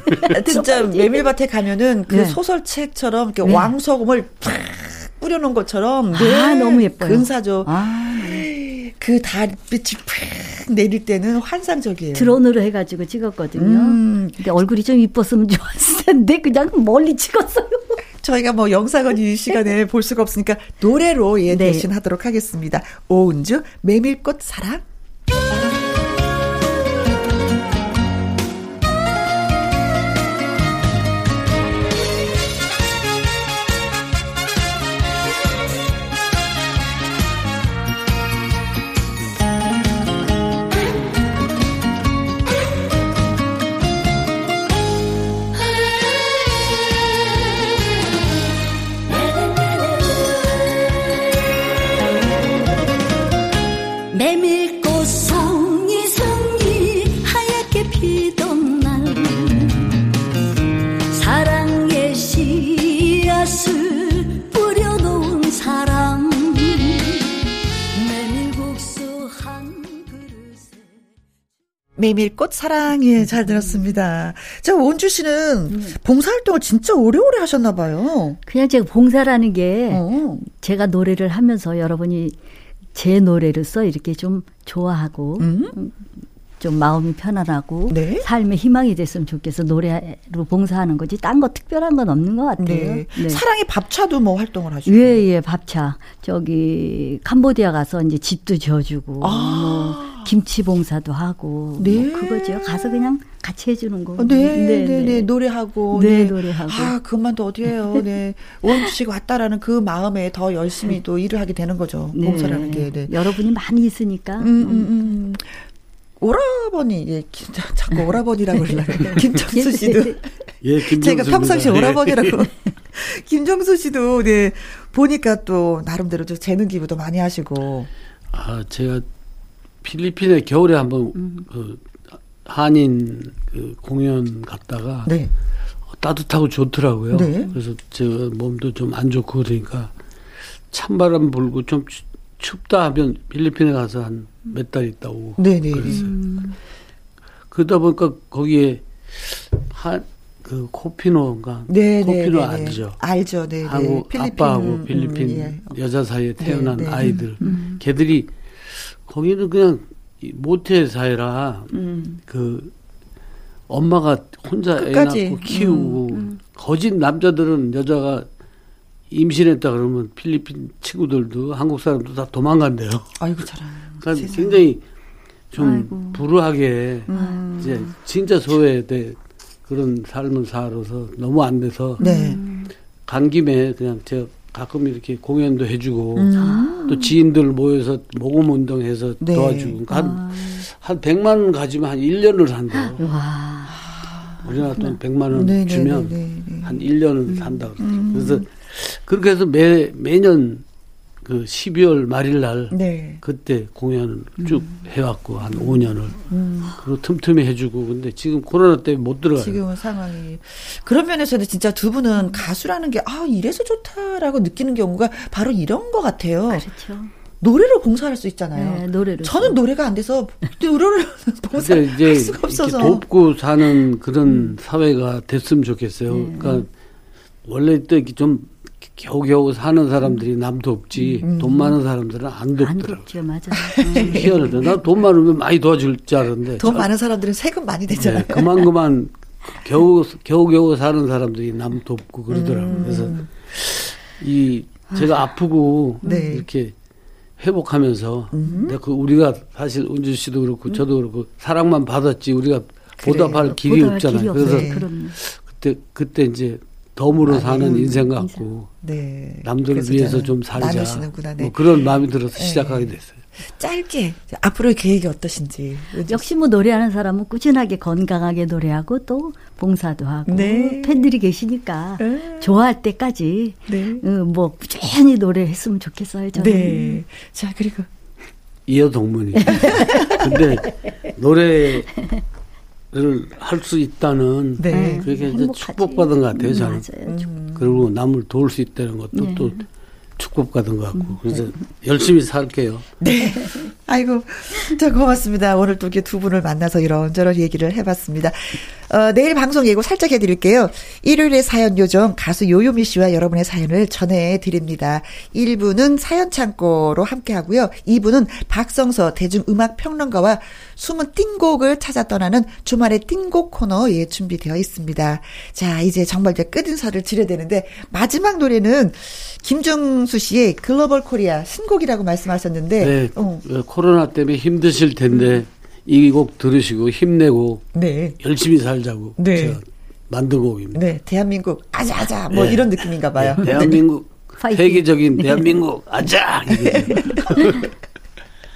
진짜 메밀밭에 가 면은 그 네. 소설책처럼 이렇게 네. 왕소금을 팍 뿌려놓은 것처럼 아, 네. 너무 예뻐요. 근사죠. 아, 그 달빛이 팍 내릴 때는 환상적이에요. 드론으로 해가지고 찍었거든요. 음. 근데 얼굴이 좀 이뻤으면 좋았을 텐데 그냥 멀리 찍었어요. 저희가 뭐 영상은 이 시간에 볼 수가 없으니까 노래로 예 네. 대신 하도록 하겠습니다. 오은주 메밀꽃 사랑. 메밀꽃 사랑 예잘 들었습니다. 자 오은주 씨는 봉사활동을 진짜 오래오래 하셨나 봐요. 그냥 제가 봉사라는 게 어. 제가 노래를 하면서 여러분이 제 노래로서 이렇게 좀 좋아하고 음? 좀 마음이 편안하고 네. 삶의 희망이 됐으면 좋겠어 노래로 봉사하는 거지 딴 거 특별한 건 없는 것 같아요. 네. 사랑의 밥차도 뭐 활동을 하시고. 예, 예, 밥차. 저기, 캄보디아 가서 이제 집도 지어주고, 뭐, 김치 봉사도 하고, 아. 네. 뭐 그거죠. 가서 그냥 같이 해주는 거. 어, 네, 네, 네, 노래하고. 네, 노래하고. 아, 그것만 또 어디에요. 네. 오은주 씨가 왔다라는 그 마음에 더 열심히 또 일을 하게 되는 거죠. 네. 봉사라는 게. 네. 여러분이 많이 있으니까. 음, 음, 음. 오라버니, 예, 자- 자꾸 오라버니라고 그러려고. 김정수 씨도. 예, 김정수입니다. 제가 평상시 예. 오라버니라고. 김정수 씨도, 네, 보니까 또, 나름대로 좀 재능 기부도 많이 하시고. 아, 제가 필리핀에 겨울에 한번 음. 그 한인 그 공연 갔다가 네. 따뜻하고 좋더라고요. 네. 그래서 제가 몸도 좀 안 좋고 그러니까 찬바람 불고 좀 추- 춥다 하면 필리핀에 가서 한 몇 달 있다 오고 네네. 그랬어요. 그러다 보니까 거기에 한 그 코피노인가 네, 네. 코피노 네, 네. 알죠? 알죠, 네. 네. 하고 아빠하고 음, 필리핀 예. 여자 사이에 태어난 네, 네. 아이들 걔들이 거기는 그냥 이 모태 사회라 음. 그 엄마가 혼자 애 끝까지. 낳고 키우고 음, 거짓 남자들은 여자가 임신했다 그러면 필리핀 친구들도 한국 사람도 다 도망간대요. 아이고 저런. 그러니까 세상에. 굉장히 좀 아이고. 불우하게 음. 이제 진짜 소외돼 그런 삶을 살아서 너무 안 돼서 네. 간 김에 그냥 제가 가끔 이렇게 공연도 해주고 음. 또 지인들 모여서 모금 운동해서 네. 도와주고 그러니까 한, 한 100만 원 가지면 한 1년을 산대요. 와. 우리나라 돈 100만 원 네, 네, 주면 네, 네, 네. 한 1년을 산다 그러더라고요. 그래서 그렇게 해서 매 매년 그 12월 말일 날 네. 그때 공연을 쭉 해왔고 한 5년을 음. 그리고 틈틈이 해주고 근데 지금 코로나 때문에 못 들어가요. 지금은 상황이 그런 면에서는 진짜 두 분은 가수라는 게 아 이래서 좋다라고 느끼는 경우가 바로 이런 것 같아요. 그렇죠. 노래로 봉사할 수 있잖아요. 네, 노래를. 저는 노래가 안 돼서 노래를 봉사할 이제 수가 없어서. 돕고 사는 그런 사회가 됐으면 좋겠어요. 네. 그러니까 원래 또 이렇게 좀 겨우겨우 사는 사람들이 남 돕지 음. 돈 많은 사람들은 안안 돕더라고. 덥죠, 맞아. 희한하다. 나 돈 많으면 많이 도와줄 줄 알았는데. 돈 참- 많은 사람들은 세금 많이 네, 내잖아요. 그만 그만 겨우 겨우 겨우 사는 사람들이 남 돕고 그러더라고요. 그래서 이 제가 아프고 음. 네. 이렇게 회복하면서 근데 그 우리가 사실 은주 씨도 그렇고 저도 그렇고 사랑만 받았지 우리가 보답할 길이 보다 없잖아요. 길이 그래서. 그럼 그때 그때 이제 덤으로 사는 음, 인생 같고 네. 남들을 위해서 좀 살자. 나누시는구나. 네. 뭐 그런 마음이 들어서 네. 시작하게 됐어요. 짧게 앞으로의 계획이 어떠신지. 역시 뭐 노래하는 사람은 꾸준하게 건강하게 노래하고 또 봉사도 하고 네. 팬들이 계시니까 네. 좋아할 때까지 네. 어, 뭐 꾸준히 노래했으면 좋겠어요. 저는. 네. 자 그리고 이어 동문이. 근데 노래를 할 수 있다는 네. 그게 이제 행복하지. 축복받은 것 같아요. 음, 저는. 맞아요. 음. 그리고 남을 도울 수 있다는 것도 네. 또 축복 받은 것 같고. 그래서 열심히 살게요. 네. 아이고, 자, 고맙습니다. 오늘 또 이렇게 두 분을 만나서 이런저런 얘기를 해봤습니다. 어, 내일 방송 예고 살짝 해드릴게요. 일요일에 사연 요정 가수 요요미 씨와 여러분의 사연을 전해드립니다. 1부는 사연 창고로 함께 하고요. 2부는 박성서 대중음악 평론가와 숨은 띵곡을 찾아 떠나는 주말의 띵곡 코너 예 준비되어 있습니다. 자, 이제 정말 이제 끝인사를 드려야 되는데 마지막 노래는 김정수 씨의 글로벌 코리아 신곡이라고 말씀하셨는데 네. 어, 어, 코로나 때문에 힘드실 텐데 이곡 들으시고 힘내고 네. 열심히 살자고 네. 제가 만든 곡입니다. 네, 대한민국 아자아자 뭐 네. 이런 느낌인가 봐요. 네, 대한민국. 세계적인 대한민국 아자.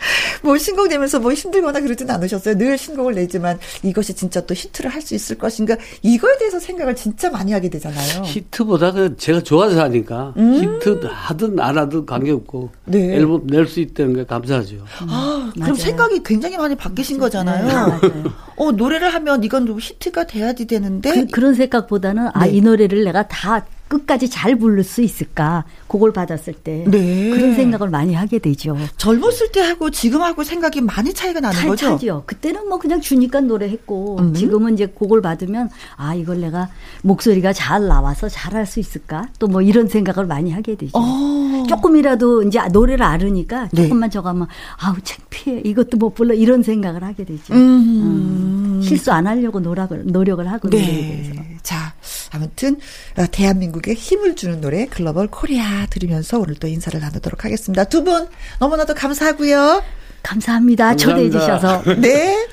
뭐 신곡내면서 뭐 힘들거나 그러진 않으셨어요. 늘 신곡을 내지만 이것이 진짜 또 히트를 할 수 있을 것인가 이거에 대해서 생각을 진짜 많이 하게 되잖아요. 히트보다 그 제가 좋아서 하니까 히트 하든 안 하든 관계없고 음. 네. 앨범 낼 수 있다는 게 감사하죠. 아, 그럼 맞아요. 생각이 굉장히 많이 바뀌신 거잖아요. 네. 어, 노래를 하면 이건 좀 히트가 돼야지 되는데 그, 런 생각보다는 아 네. 이 노래를 내가 다 끝까지 잘 부를 수 있을까 그걸 받았을 때 네. 그런 생각을 많이 하게 되죠. 젊었을 때 하고 지금 하고 생각이 많이 차이가 나는 차, 거죠. 차죠. 그때는 뭐 그냥 주니까 노래했고 음. 지금은 이제 곡을 받으면 아 이걸 내가 목소리가 잘 나와서 잘할 수 있을까 또 뭐 이런 생각을 많이 하게 되죠. 어. 조금이라도 이제 노래를 알으니까 네. 조금만 저거 하면 아우 창피해 이것도 못 불러 이런 생각을 하게 되죠. 음. 실수 안 하려고 노력을 노력을 하고 노래에 대해서. 네. 자, 아무튼 어, 대한민국에 힘을 주는 노래 글로벌 코리아 들으면서 오늘 또 인사를 나누도록 하겠습니다. 두 분 너무나도 감사하고요. 감사합니다. 초대해 감사합니다. 주셔서. 네.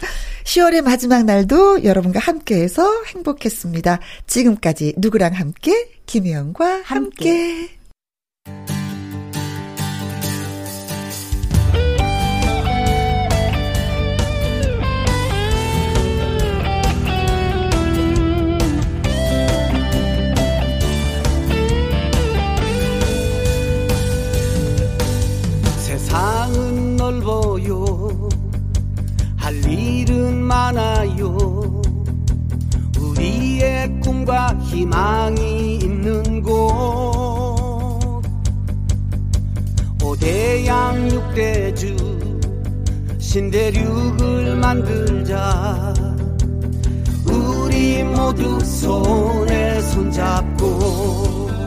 10월의 마지막 날도 여러분과 함께해서 행복했습니다. 지금까지 누구랑 함께 김혜영과 함께. 세상 많아요. 우리의 꿈과 희망이 있는 곳. 오대양 육대주 신대륙을 만들자. 우리 모두 손에 손잡고